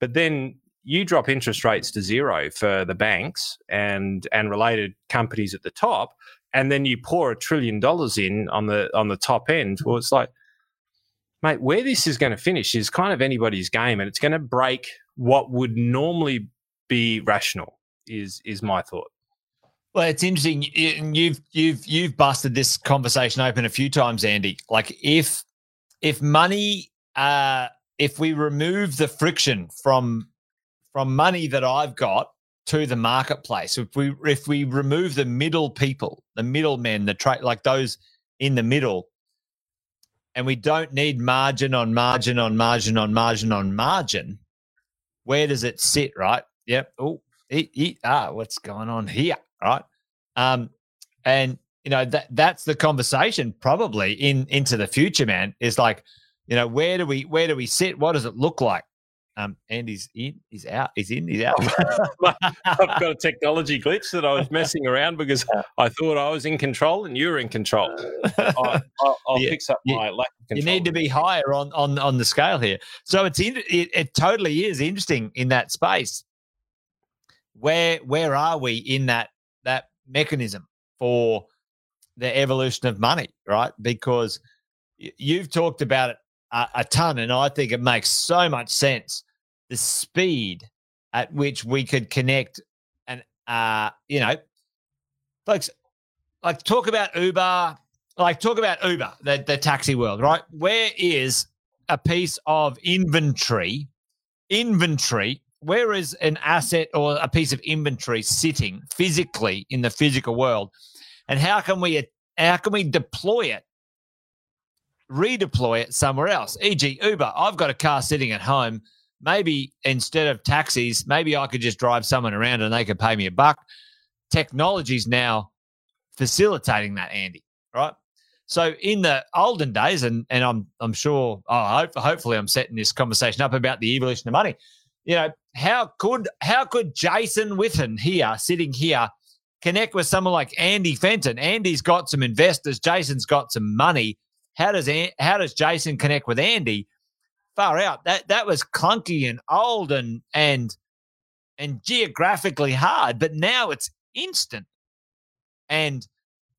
But then you drop interest rates to zero for the banks and, and related companies at the top, and then you pour a trillion dollars in on the, on the top end. Well, it's like, mate, where this is going to finish is kind of anybody's game, and it's going to break what would normally be rational. Is is my thought. Well, it's interesting. You've you've you've busted this conversation open a few times, Andy. Like if if money, uh, if we remove the friction from from money that I've got to the marketplace, if we if we remove the middle people, the middlemen, the trade like those in the middle, and we don't need margin on margin on margin on margin on margin, where does it sit? Right? Yep. Oh. Ah, what's going on here? right? Um, and you know that that's the conversation probably in into the future, man. Is like, you know, where do we where do we sit? What does it look like? Um, Andy's in, he's out, he's in, he's out. I've got a technology glitch that I was messing around because I thought I was in control and you were in control. I, will yeah, fix up my lack of control. You need to be higher on on on the scale here. So it's in, it, it totally is interesting in that space. Where where are we in that that mechanism for the evolution of money, right? Because you've talked about it a, a ton, and I think it makes so much sense. The speed at which we could connect, and uh, you know, folks, like talk about Uber, like talk about Uber, the, the taxi world, right? Where is a piece of inventory, inventory where is an asset or a piece of inventory sitting physically in the physical world and how can we how can we deploy it redeploy it somewhere else e.g uber i've got a car sitting at home maybe instead of taxis maybe i could just drive someone around and they could pay me a buck technology's now facilitating that andy right so in the olden days and and i'm i'm sure oh, hope, hopefully i'm setting this conversation up about the evolution of money you know, how could how could Jason Witten here, sitting here, connect with someone like Andy Fenton? Andy's got some investors. Jason's got some money. How does how does Jason connect with Andy? Far out. That that was clunky and old and and and geographically hard. But now it's instant. And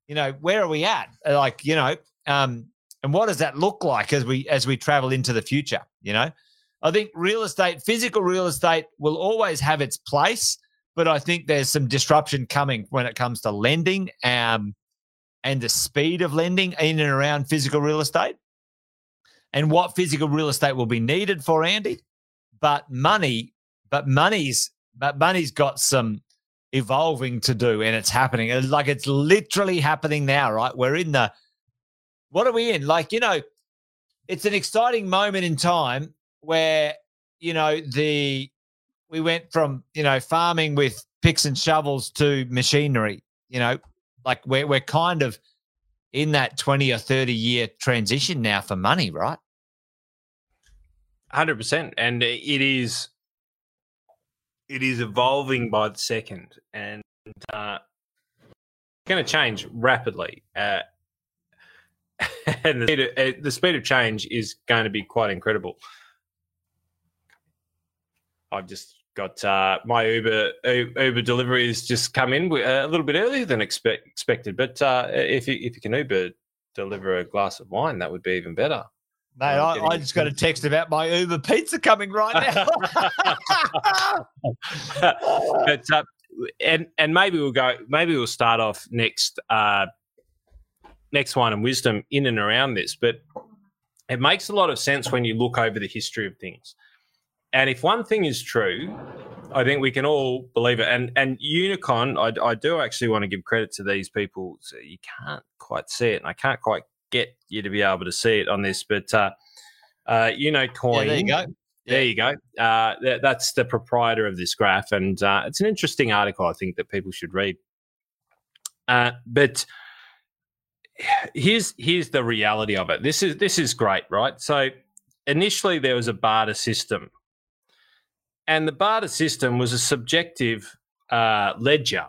you know, where are we at? Like you know, um, and what does that look like as we as we travel into the future? You know. I think real estate, physical real estate, will always have its place, but I think there's some disruption coming when it comes to lending um, and the speed of lending in and around physical real estate and what physical real estate will be needed for Andy. But money, but money's but money's got some evolving to do and it's happening. It's like it's literally happening now, right? We're in the what are we in? Like, you know, it's an exciting moment in time where you know the we went from you know farming with picks and shovels to machinery. You know, like we're we're kind of in that twenty or thirty year transition now for money, right? Hundred percent, and it is it is evolving by the second, and uh, going to change rapidly. Uh, and the speed, of, the speed of change is going to be quite incredible. I've just got uh, my Uber Uber delivery has just come in a little bit earlier than expect, expected. But uh, if you if you can Uber deliver a glass of wine, that would be even better. Mate, I, I, just got a text about my Uber pizza coming right now. but uh, and and maybe we'll go. Maybe we'll start off next uh, next one and wisdom in and around this. But it makes a lot of sense when you look over the history of things. And if one thing is true, I think we can all believe it. And and Unocoin, I, I do actually want to give credit to these people. So you can't quite see it, and I can't quite get you to be able to see it on this, but uh, uh, Unocoin. Yeah, there you go. There you go. Uh, that, that's the proprietor of this graph, and uh, it's an interesting article. I think that people should read. Uh, but here's here's the reality of it. This is this is great, right? So initially there was a barter system, and the barter system was a subjective uh, ledger.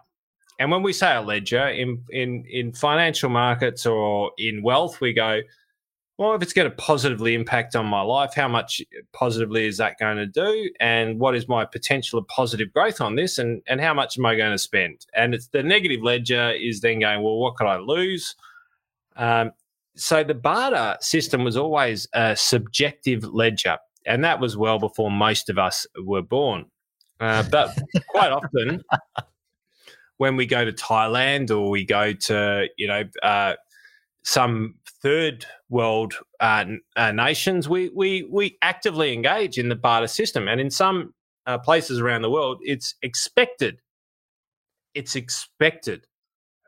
And when we say a ledger in in in financial markets or in wealth, we go, well, if it's going to positively impact on my life, how much positively is that going to do? And what is my potential of positive growth on this? And, and how much am I going to spend? And it's the negative ledger is then going, well, what could I lose? Um, so the barter system was always a subjective ledger. And that was well before most of us were born. Uh, but quite often, when we go to Thailand or we go to, you know, uh, some third world uh, uh, nations, we, we, we actively engage in the barter system. And in some uh, places around the world, it's expected. It's expected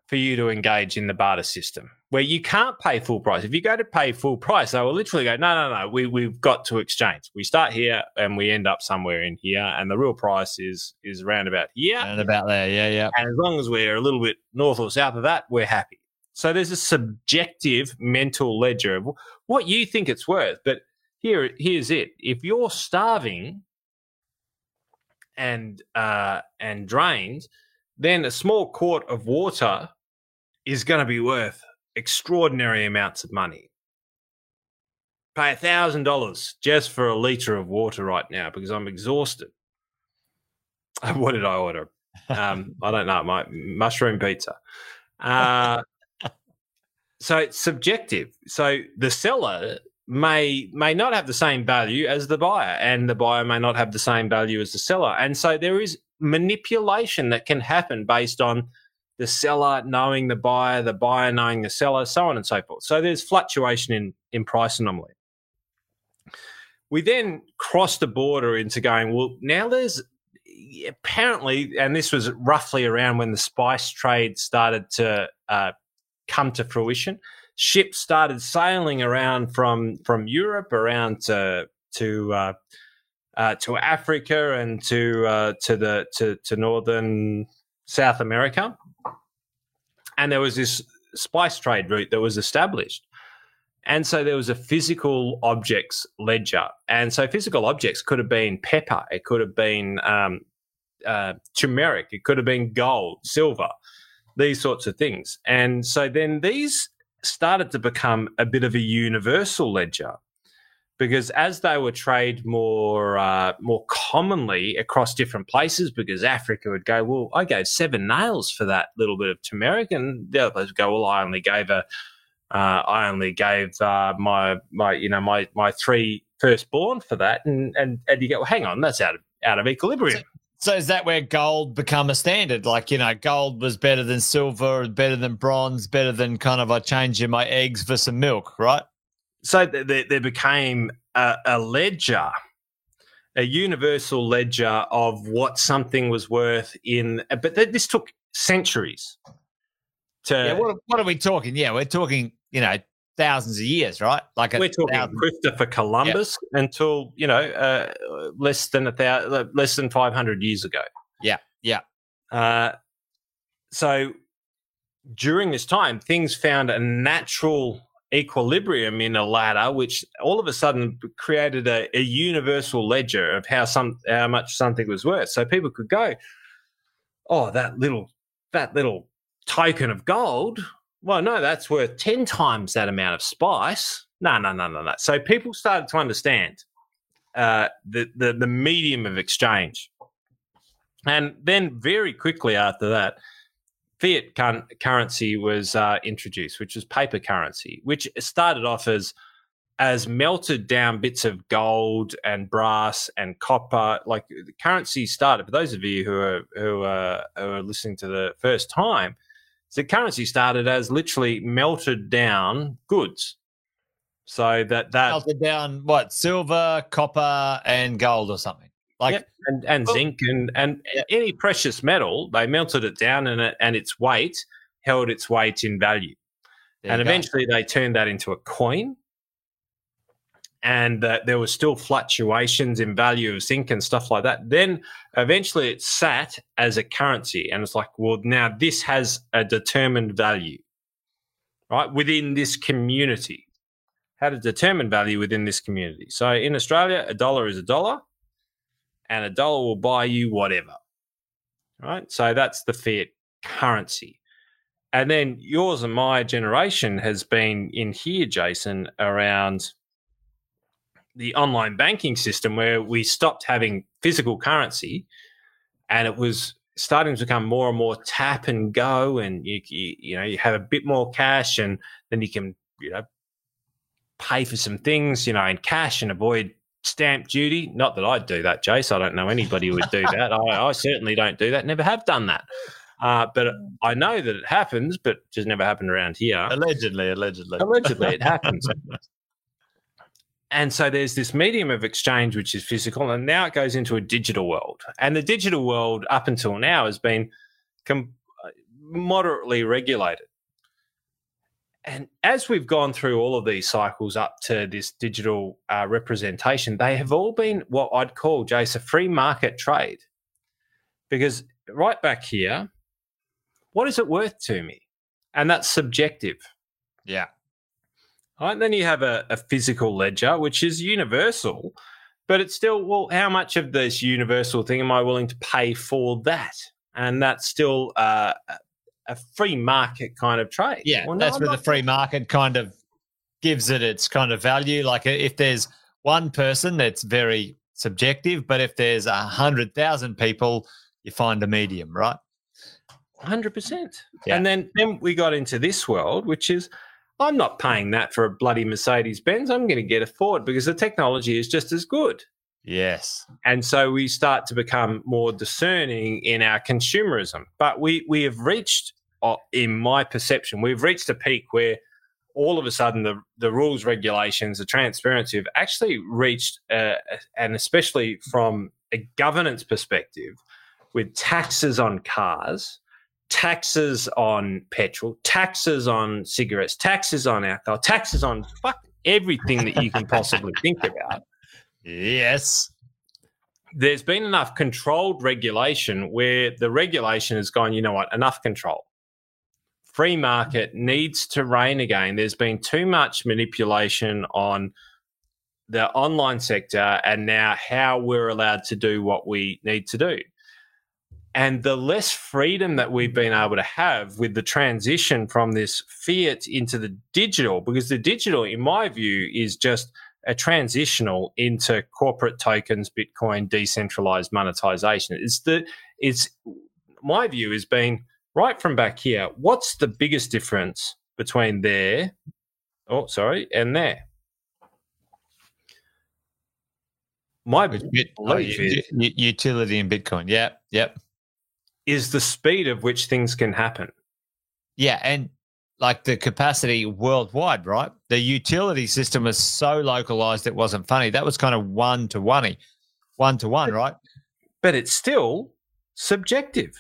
for you to engage in the barter system where you can't pay full price. If you go to pay full price, they will literally go, no, no, no, we, we've got to exchange. We start here and we end up somewhere in here. And the real price is, is around about here. And about there. Yeah. Yeah. And as long as we're a little bit north or south of that, we're happy. So there's a subjective mental ledger of what you think it's worth. But here, here's it: if you're starving and uh, and drained, then a small quart of water is going to be worth extraordinary amounts of money. Pay a thousand dollars just for a liter of water right now because I'm exhausted. what did I order? Um, I don't know. My mushroom pizza. Uh, so it's subjective. So the seller may may not have the same value as the buyer, and the buyer may not have the same value as the seller. And so there is manipulation that can happen based on the seller knowing the buyer, the buyer knowing the seller, so on and so forth. So there's fluctuation in in price anomaly. We then cross the border into going, well, now there's apparently, and this was roughly around when the spice trade started to uh, come to fruition. Ships started sailing around from from Europe around to to uh, uh, to Africa and to uh, to the to, to northern South America, and there was this spice trade route that was established. And so there was a physical objects ledger. And so physical objects could have been pepper, it could have been um, uh, turmeric, it could have been gold, silver these sorts of things. And so then these started to become a bit of a universal ledger because as they were traded more uh, more commonly across different places, because Africa would go, well, I gave seven nails for that little bit of turmeric, and the other place would go, well, I only gave a, uh, I only gave uh, my my you know my my three firstborn for that, and and and you go, well, hang on, that's out of out of equilibrium. So, is that where gold become a standard? Like, you know, gold was better than silver, better than bronze, better than kind of I change in my eggs for some milk, right? So there, there became a, a ledger, a universal ledger of what something was worth in, but this took centuries. To, yeah, what, what are we talking? Yeah, we're talking, you know, thousands of years, right? Like we're talking thousand. Christopher Columbus until you know uh, less than a thousand, less than five hundred years ago. Yeah, yeah. Uh, so during this time, things found a natural equilibrium in a ladder, which all of a sudden created a, a universal ledger of how some how much something was worth. So people could go, "Oh, that little that little token of gold well, no, that's worth 10 times that amount of spice. No, no, no, no, no. So people started to understand uh, the, the, the medium of exchange. And then very quickly after that, fiat currency was uh, introduced, which was paper currency, which started off as as melted down bits of gold and brass and copper. Like the currency started. For those of you who are who are, who are listening to the first time, so currency started as literally melted down goods. So that that melted down what silver, copper, and gold or something. Like Yep, and, and Well- zinc and, and any precious metal, they melted it down and it, and its weight held its weight in value. there and you go. eventually they turned that into a coin. And uh, there was still fluctuations in value of zinc and stuff like that. Then eventually it sat as a currency. And it's like, well, now this has a determined value, right? Within this community. Had a determined value within this community. So in Australia, a dollar is a dollar, and a dollar will buy you whatever, right? So that's the fiat currency. And then yours and my generation has been in here, Jason, around the online banking system where we stopped having physical currency and it was starting to become more and more tap and go and you, you you know you have a bit more cash and then you can you know pay for some things you know in cash and avoid stamp duty not that i'd do that jace i don't know anybody who would do that I, I certainly don't do that never have done that uh, but I know that it happens, but just never happened around here. allegedly, allegedly. Allegedly, it happens. And so there's this medium of exchange which is physical, and now it goes into a digital world. And the digital world, up until now, has been com- moderately regulated. And as we've gone through all of these cycles up to this digital uh, representation, they have all been what I'd call, Jace, a free market trade. Because right back here, what is it worth to me? And that's subjective. Yeah. Right, then you have a, a physical ledger, which is universal, but it's still, well, how much of this universal thing am I willing to pay for that? And that's still uh, a- a free market kind of trade. Yeah, Well, no, that's I'm where the free market kind of gives it its kind of value. Like if there's one person, that's very subjective, but if there's a hundred thousand people, you find a medium, right? Hundred percent. Yeah. And then then we got into this world, which is I'm not paying that for a bloody Mercedes Benz. I'm going to get a Ford because the technology is just as good. Yes. And so we start to become more discerning in our consumerism. But we we have reached, uh, in my perception, we've reached a peak where all of a sudden the the rules, regulations, the transparency have actually reached, uh, and especially from a governance perspective, with taxes on cars, taxes on petrol, taxes on cigarettes, taxes on alcohol, taxes on fuck everything that you can possibly think about Yes. there's been enough controlled regulation where the regulation has gone, you know what, enough control. Free market needs to reign again. There's been too much manipulation on the online sector and now how we're allowed to do what we need to do. And the less freedom that we've been able to have with the transition from this fiat into the digital, because the digital, in my view, is just a transitional into corporate tokens, Bitcoin, decentralized monetization. It's the it's my view has been right from back here. What's the biggest difference between there? Oh, sorry, and there. My belief is, utility in Bitcoin. Yep. Yep. Is the speed of which things can happen. Yeah, and like the capacity worldwide, right? The utility system was so localized it wasn't funny. That was kind of one to one, one to one, right? But it's still subjective.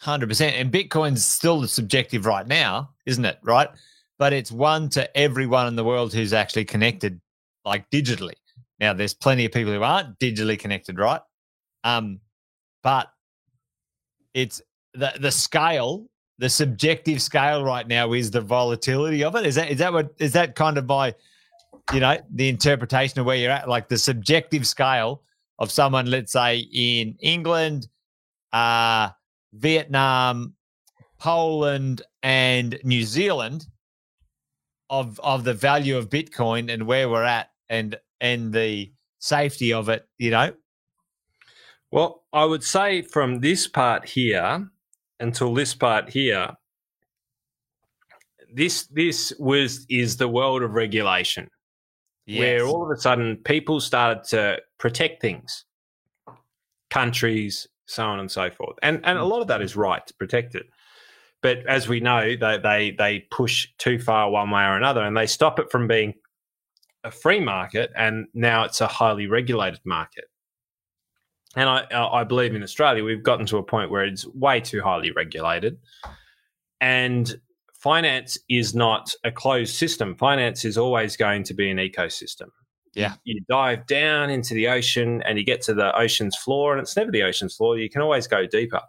Hundred percent. And Bitcoin's still subjective right now, isn't it? Right, but it's one to everyone in the world who's actually connected, like digitally. Now, there's plenty of people who aren't digitally connected, right? Um, but it's the the scale, the subjective scale right now is the volatility of it. Is that is that what is that kind of my, you know, the interpretation of where you're at, like the subjective scale of someone, let's say in England, uh, Vietnam, Poland, and New Zealand of of the value of Bitcoin and where we're at and and the safety of it, you know. Well, I would say from this part here until this part here, this this was is the world of regulation, where all of a sudden people started to protect things, countries, so on and so forth, and and a mm. lot of that is right to protect it. But as we know, they they they push too far one way or another, and they stop it from being a free market, and now it's a highly regulated market. And I, I believe in Australia, we've gotten to a point where it's way too highly regulated. And finance is not a closed system. Finance is always going to be an ecosystem. Yeah. You, you dive down into the ocean and you get to the ocean's floor, and it's never the ocean's floor. You can always go deeper.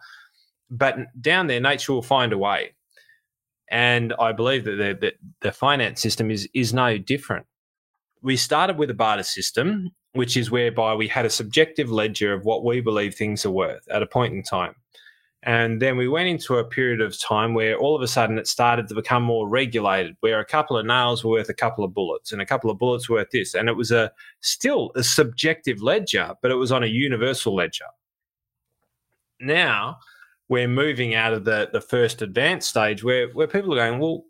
But down there, nature will find a way. And I believe that the, the, the finance system is, is no different. We started with a barter system, which is whereby we had a subjective ledger of what we believe things are worth at a point in time. And then we went into a period of time where all of a sudden it started to become more regulated, where a couple of nails were worth a couple of bullets and a couple of bullets worth this. And it was a still a subjective ledger, but it was on a universal ledger. Now we're moving out of the, the first advanced stage where, where people are going, well,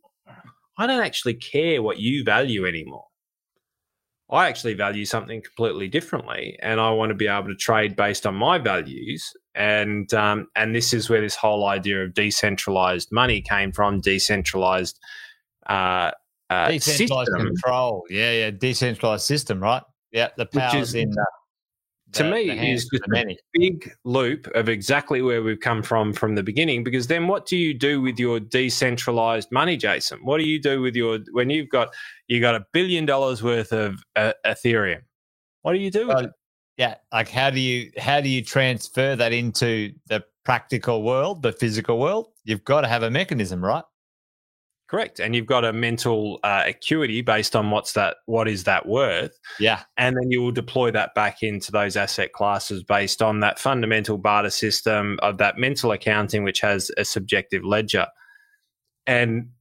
I don't actually care what you value anymore. I actually value something completely differently, and I want to be able to trade based on my values. And um, and this is where this whole idea of decentralized money came from. Decentralized, uh, uh, decentralized system. control. Yeah, yeah, decentralized system, right? Yeah, the powers is, in. Uh, to me is just a big loop of exactly where we've come from from the beginning. Because then, what do you do with your decentralized money, Jason? What do you do with your when you've got you got a billion dollars worth of uh, Ethereum? What do you do with it? Yeah, like how do you how do you transfer that into the practical world, the physical world? You've got to have a mechanism, right? Correct, and you've got a mental uh, acuity based on what's that, what is that worth? Yeah, and then you will deploy that back into those asset classes based on that fundamental barter system of that mental accounting, which has a subjective ledger. And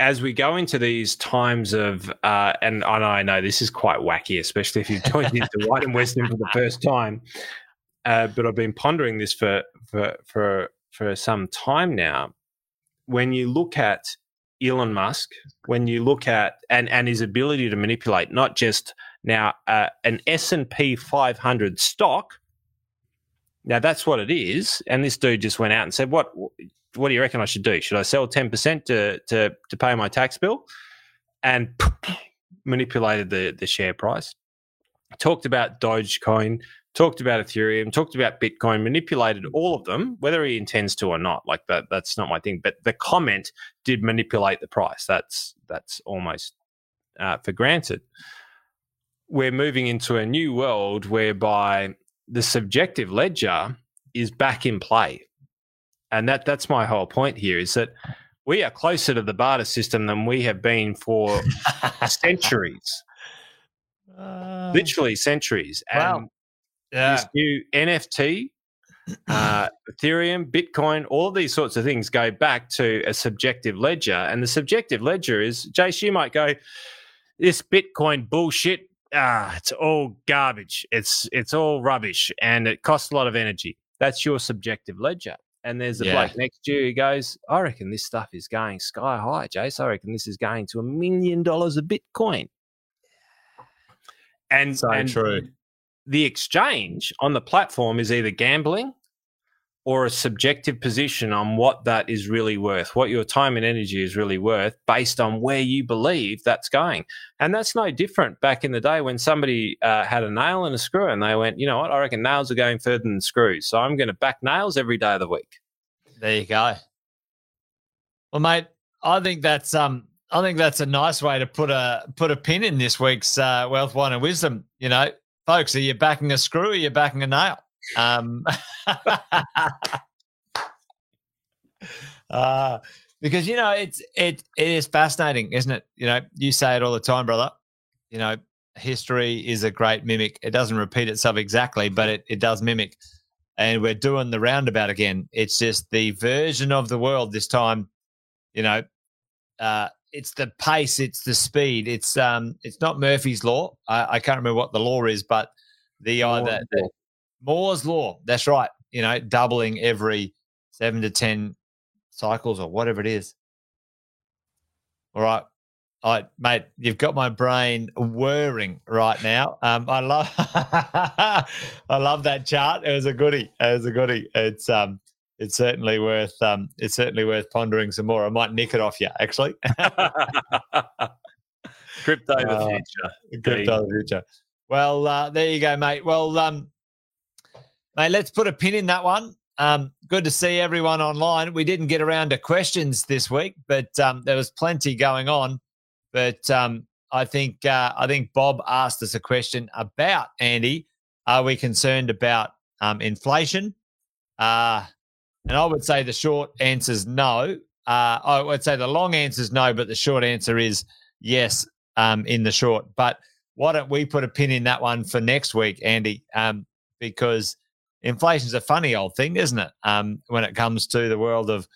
as we go into these times of, uh, and I know, I know this is quite wacky, especially if you've joined into Wine and Wisdom for the first time. Uh, but I've been pondering this for for for for some time now. When you look at Elon Musk, when you look at and and his ability to manipulate not just now uh, an S and P 500 stock. Now that's what it is, and this dude just went out and said, "What what do you reckon I should do? Should I sell 10 percent to to to pay my tax bill?" And manipulated the the share price. Talked about Dogecoin, talked about Ethereum, talked about Bitcoin, manipulated all of them, whether he intends to or not. Like that, that's not my thing. But the comment did manipulate the price. That's that's almost uh, for granted. We're moving into a new world whereby the subjective ledger is back in play, and that that's my whole point here. Is that we are closer to the barter system than we have been for centuries. Uh, literally centuries. Wow. Yeah. this new NFT, uh, Ethereum, Bitcoin, all of these sorts of things go back to a subjective ledger. And the subjective ledger is, Jace, you might go, this Bitcoin bullshit, ah, it's all garbage. It's it's all rubbish and it costs a lot of energy. That's your subjective ledger. And there's a yeah. bloke next to you who goes, I reckon this stuff is going sky high, Jace. I reckon this is going to a million dollars a Bitcoin. And so and, true the exchange on the platform is either gambling or a subjective position on what that is really worth, what your time and energy is really worth based on where you believe that's going. And that's no different back in the day when somebody uh, had a nail and a screw and they went, you know what, I reckon nails are going further than screws. So I'm going to back nails every day of the week. There you go. Well, mate, I think that's um I think that's a nice way to put a put a pin in this week's uh, wealth, wine, and wisdom. You know, folks, are you backing a screw or are you backing a nail? Um, uh, because you know it's it it is fascinating, isn't it? You know, you say it all the time, brother. You know, history is a great mimic. It doesn't repeat itself exactly, but it, it does mimic. And we're doing the roundabout again. It's just the version of the world this time. You know, uh, it's the pace, it's the speed. It's um, it's not Murphy's law. I, I can't remember what the law is, but the either the, Moore's law. That's right. You know, doubling every seven to ten cycles or whatever it is. All right. All right, mate, you've got my brain whirring right now. Um, I love, I love that chart. It was a goodie. It was a goodie. It's um, it's certainly worth um, it's certainly worth pondering some more. I might nick it off you actually. crypto the uh, future. Crypto the future. Well, uh, there you go, mate. Well, um, mate, let's put a pin in that one. Um, good to see everyone online. We didn't get around to questions this week, but um, there was plenty going on. But um, I think uh, I think Bob asked us a question about Andy. Are we concerned about um, inflation? And I would say the short answer is no. Uh, I would say the long answer is no, but the short answer is yes. Um, in the short, but why don't we put a pin in that one for next week, Andy? Um, because inflation's a funny old thing, isn't it? Um, when it comes to the world of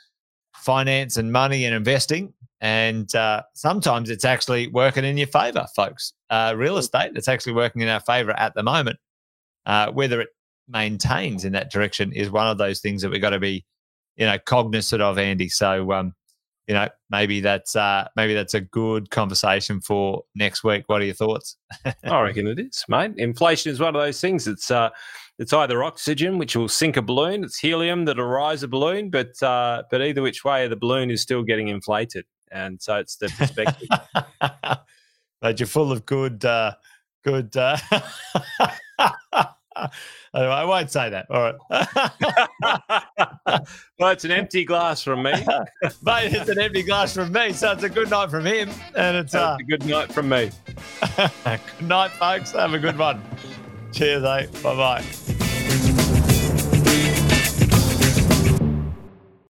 finance and money and investing, and uh, sometimes it's actually working in your favor, folks. Uh, real estate, it's actually working in our favor at the moment. Uh, whether it maintains in that direction is one of those things that we've got to be, you know, cognizant of, Andy. So, um, you know, maybe that's uh, maybe that's a good conversation for next week. What are your thoughts? I reckon it is, mate. Inflation is one of those things. It's uh, it's either oxygen, which will sink a balloon, it's helium that'll rise a balloon, but uh, but either which way, the balloon is still getting inflated, and so it's the perspective. but you're full of good, uh, good. Uh, I won't say that. All right. well, it's an empty glass from me. Mate, it's an empty glass from me. So it's a good night from him. And it's, uh, a good night from me. good night, folks. Have a good one. Cheers, eh? Bye bye.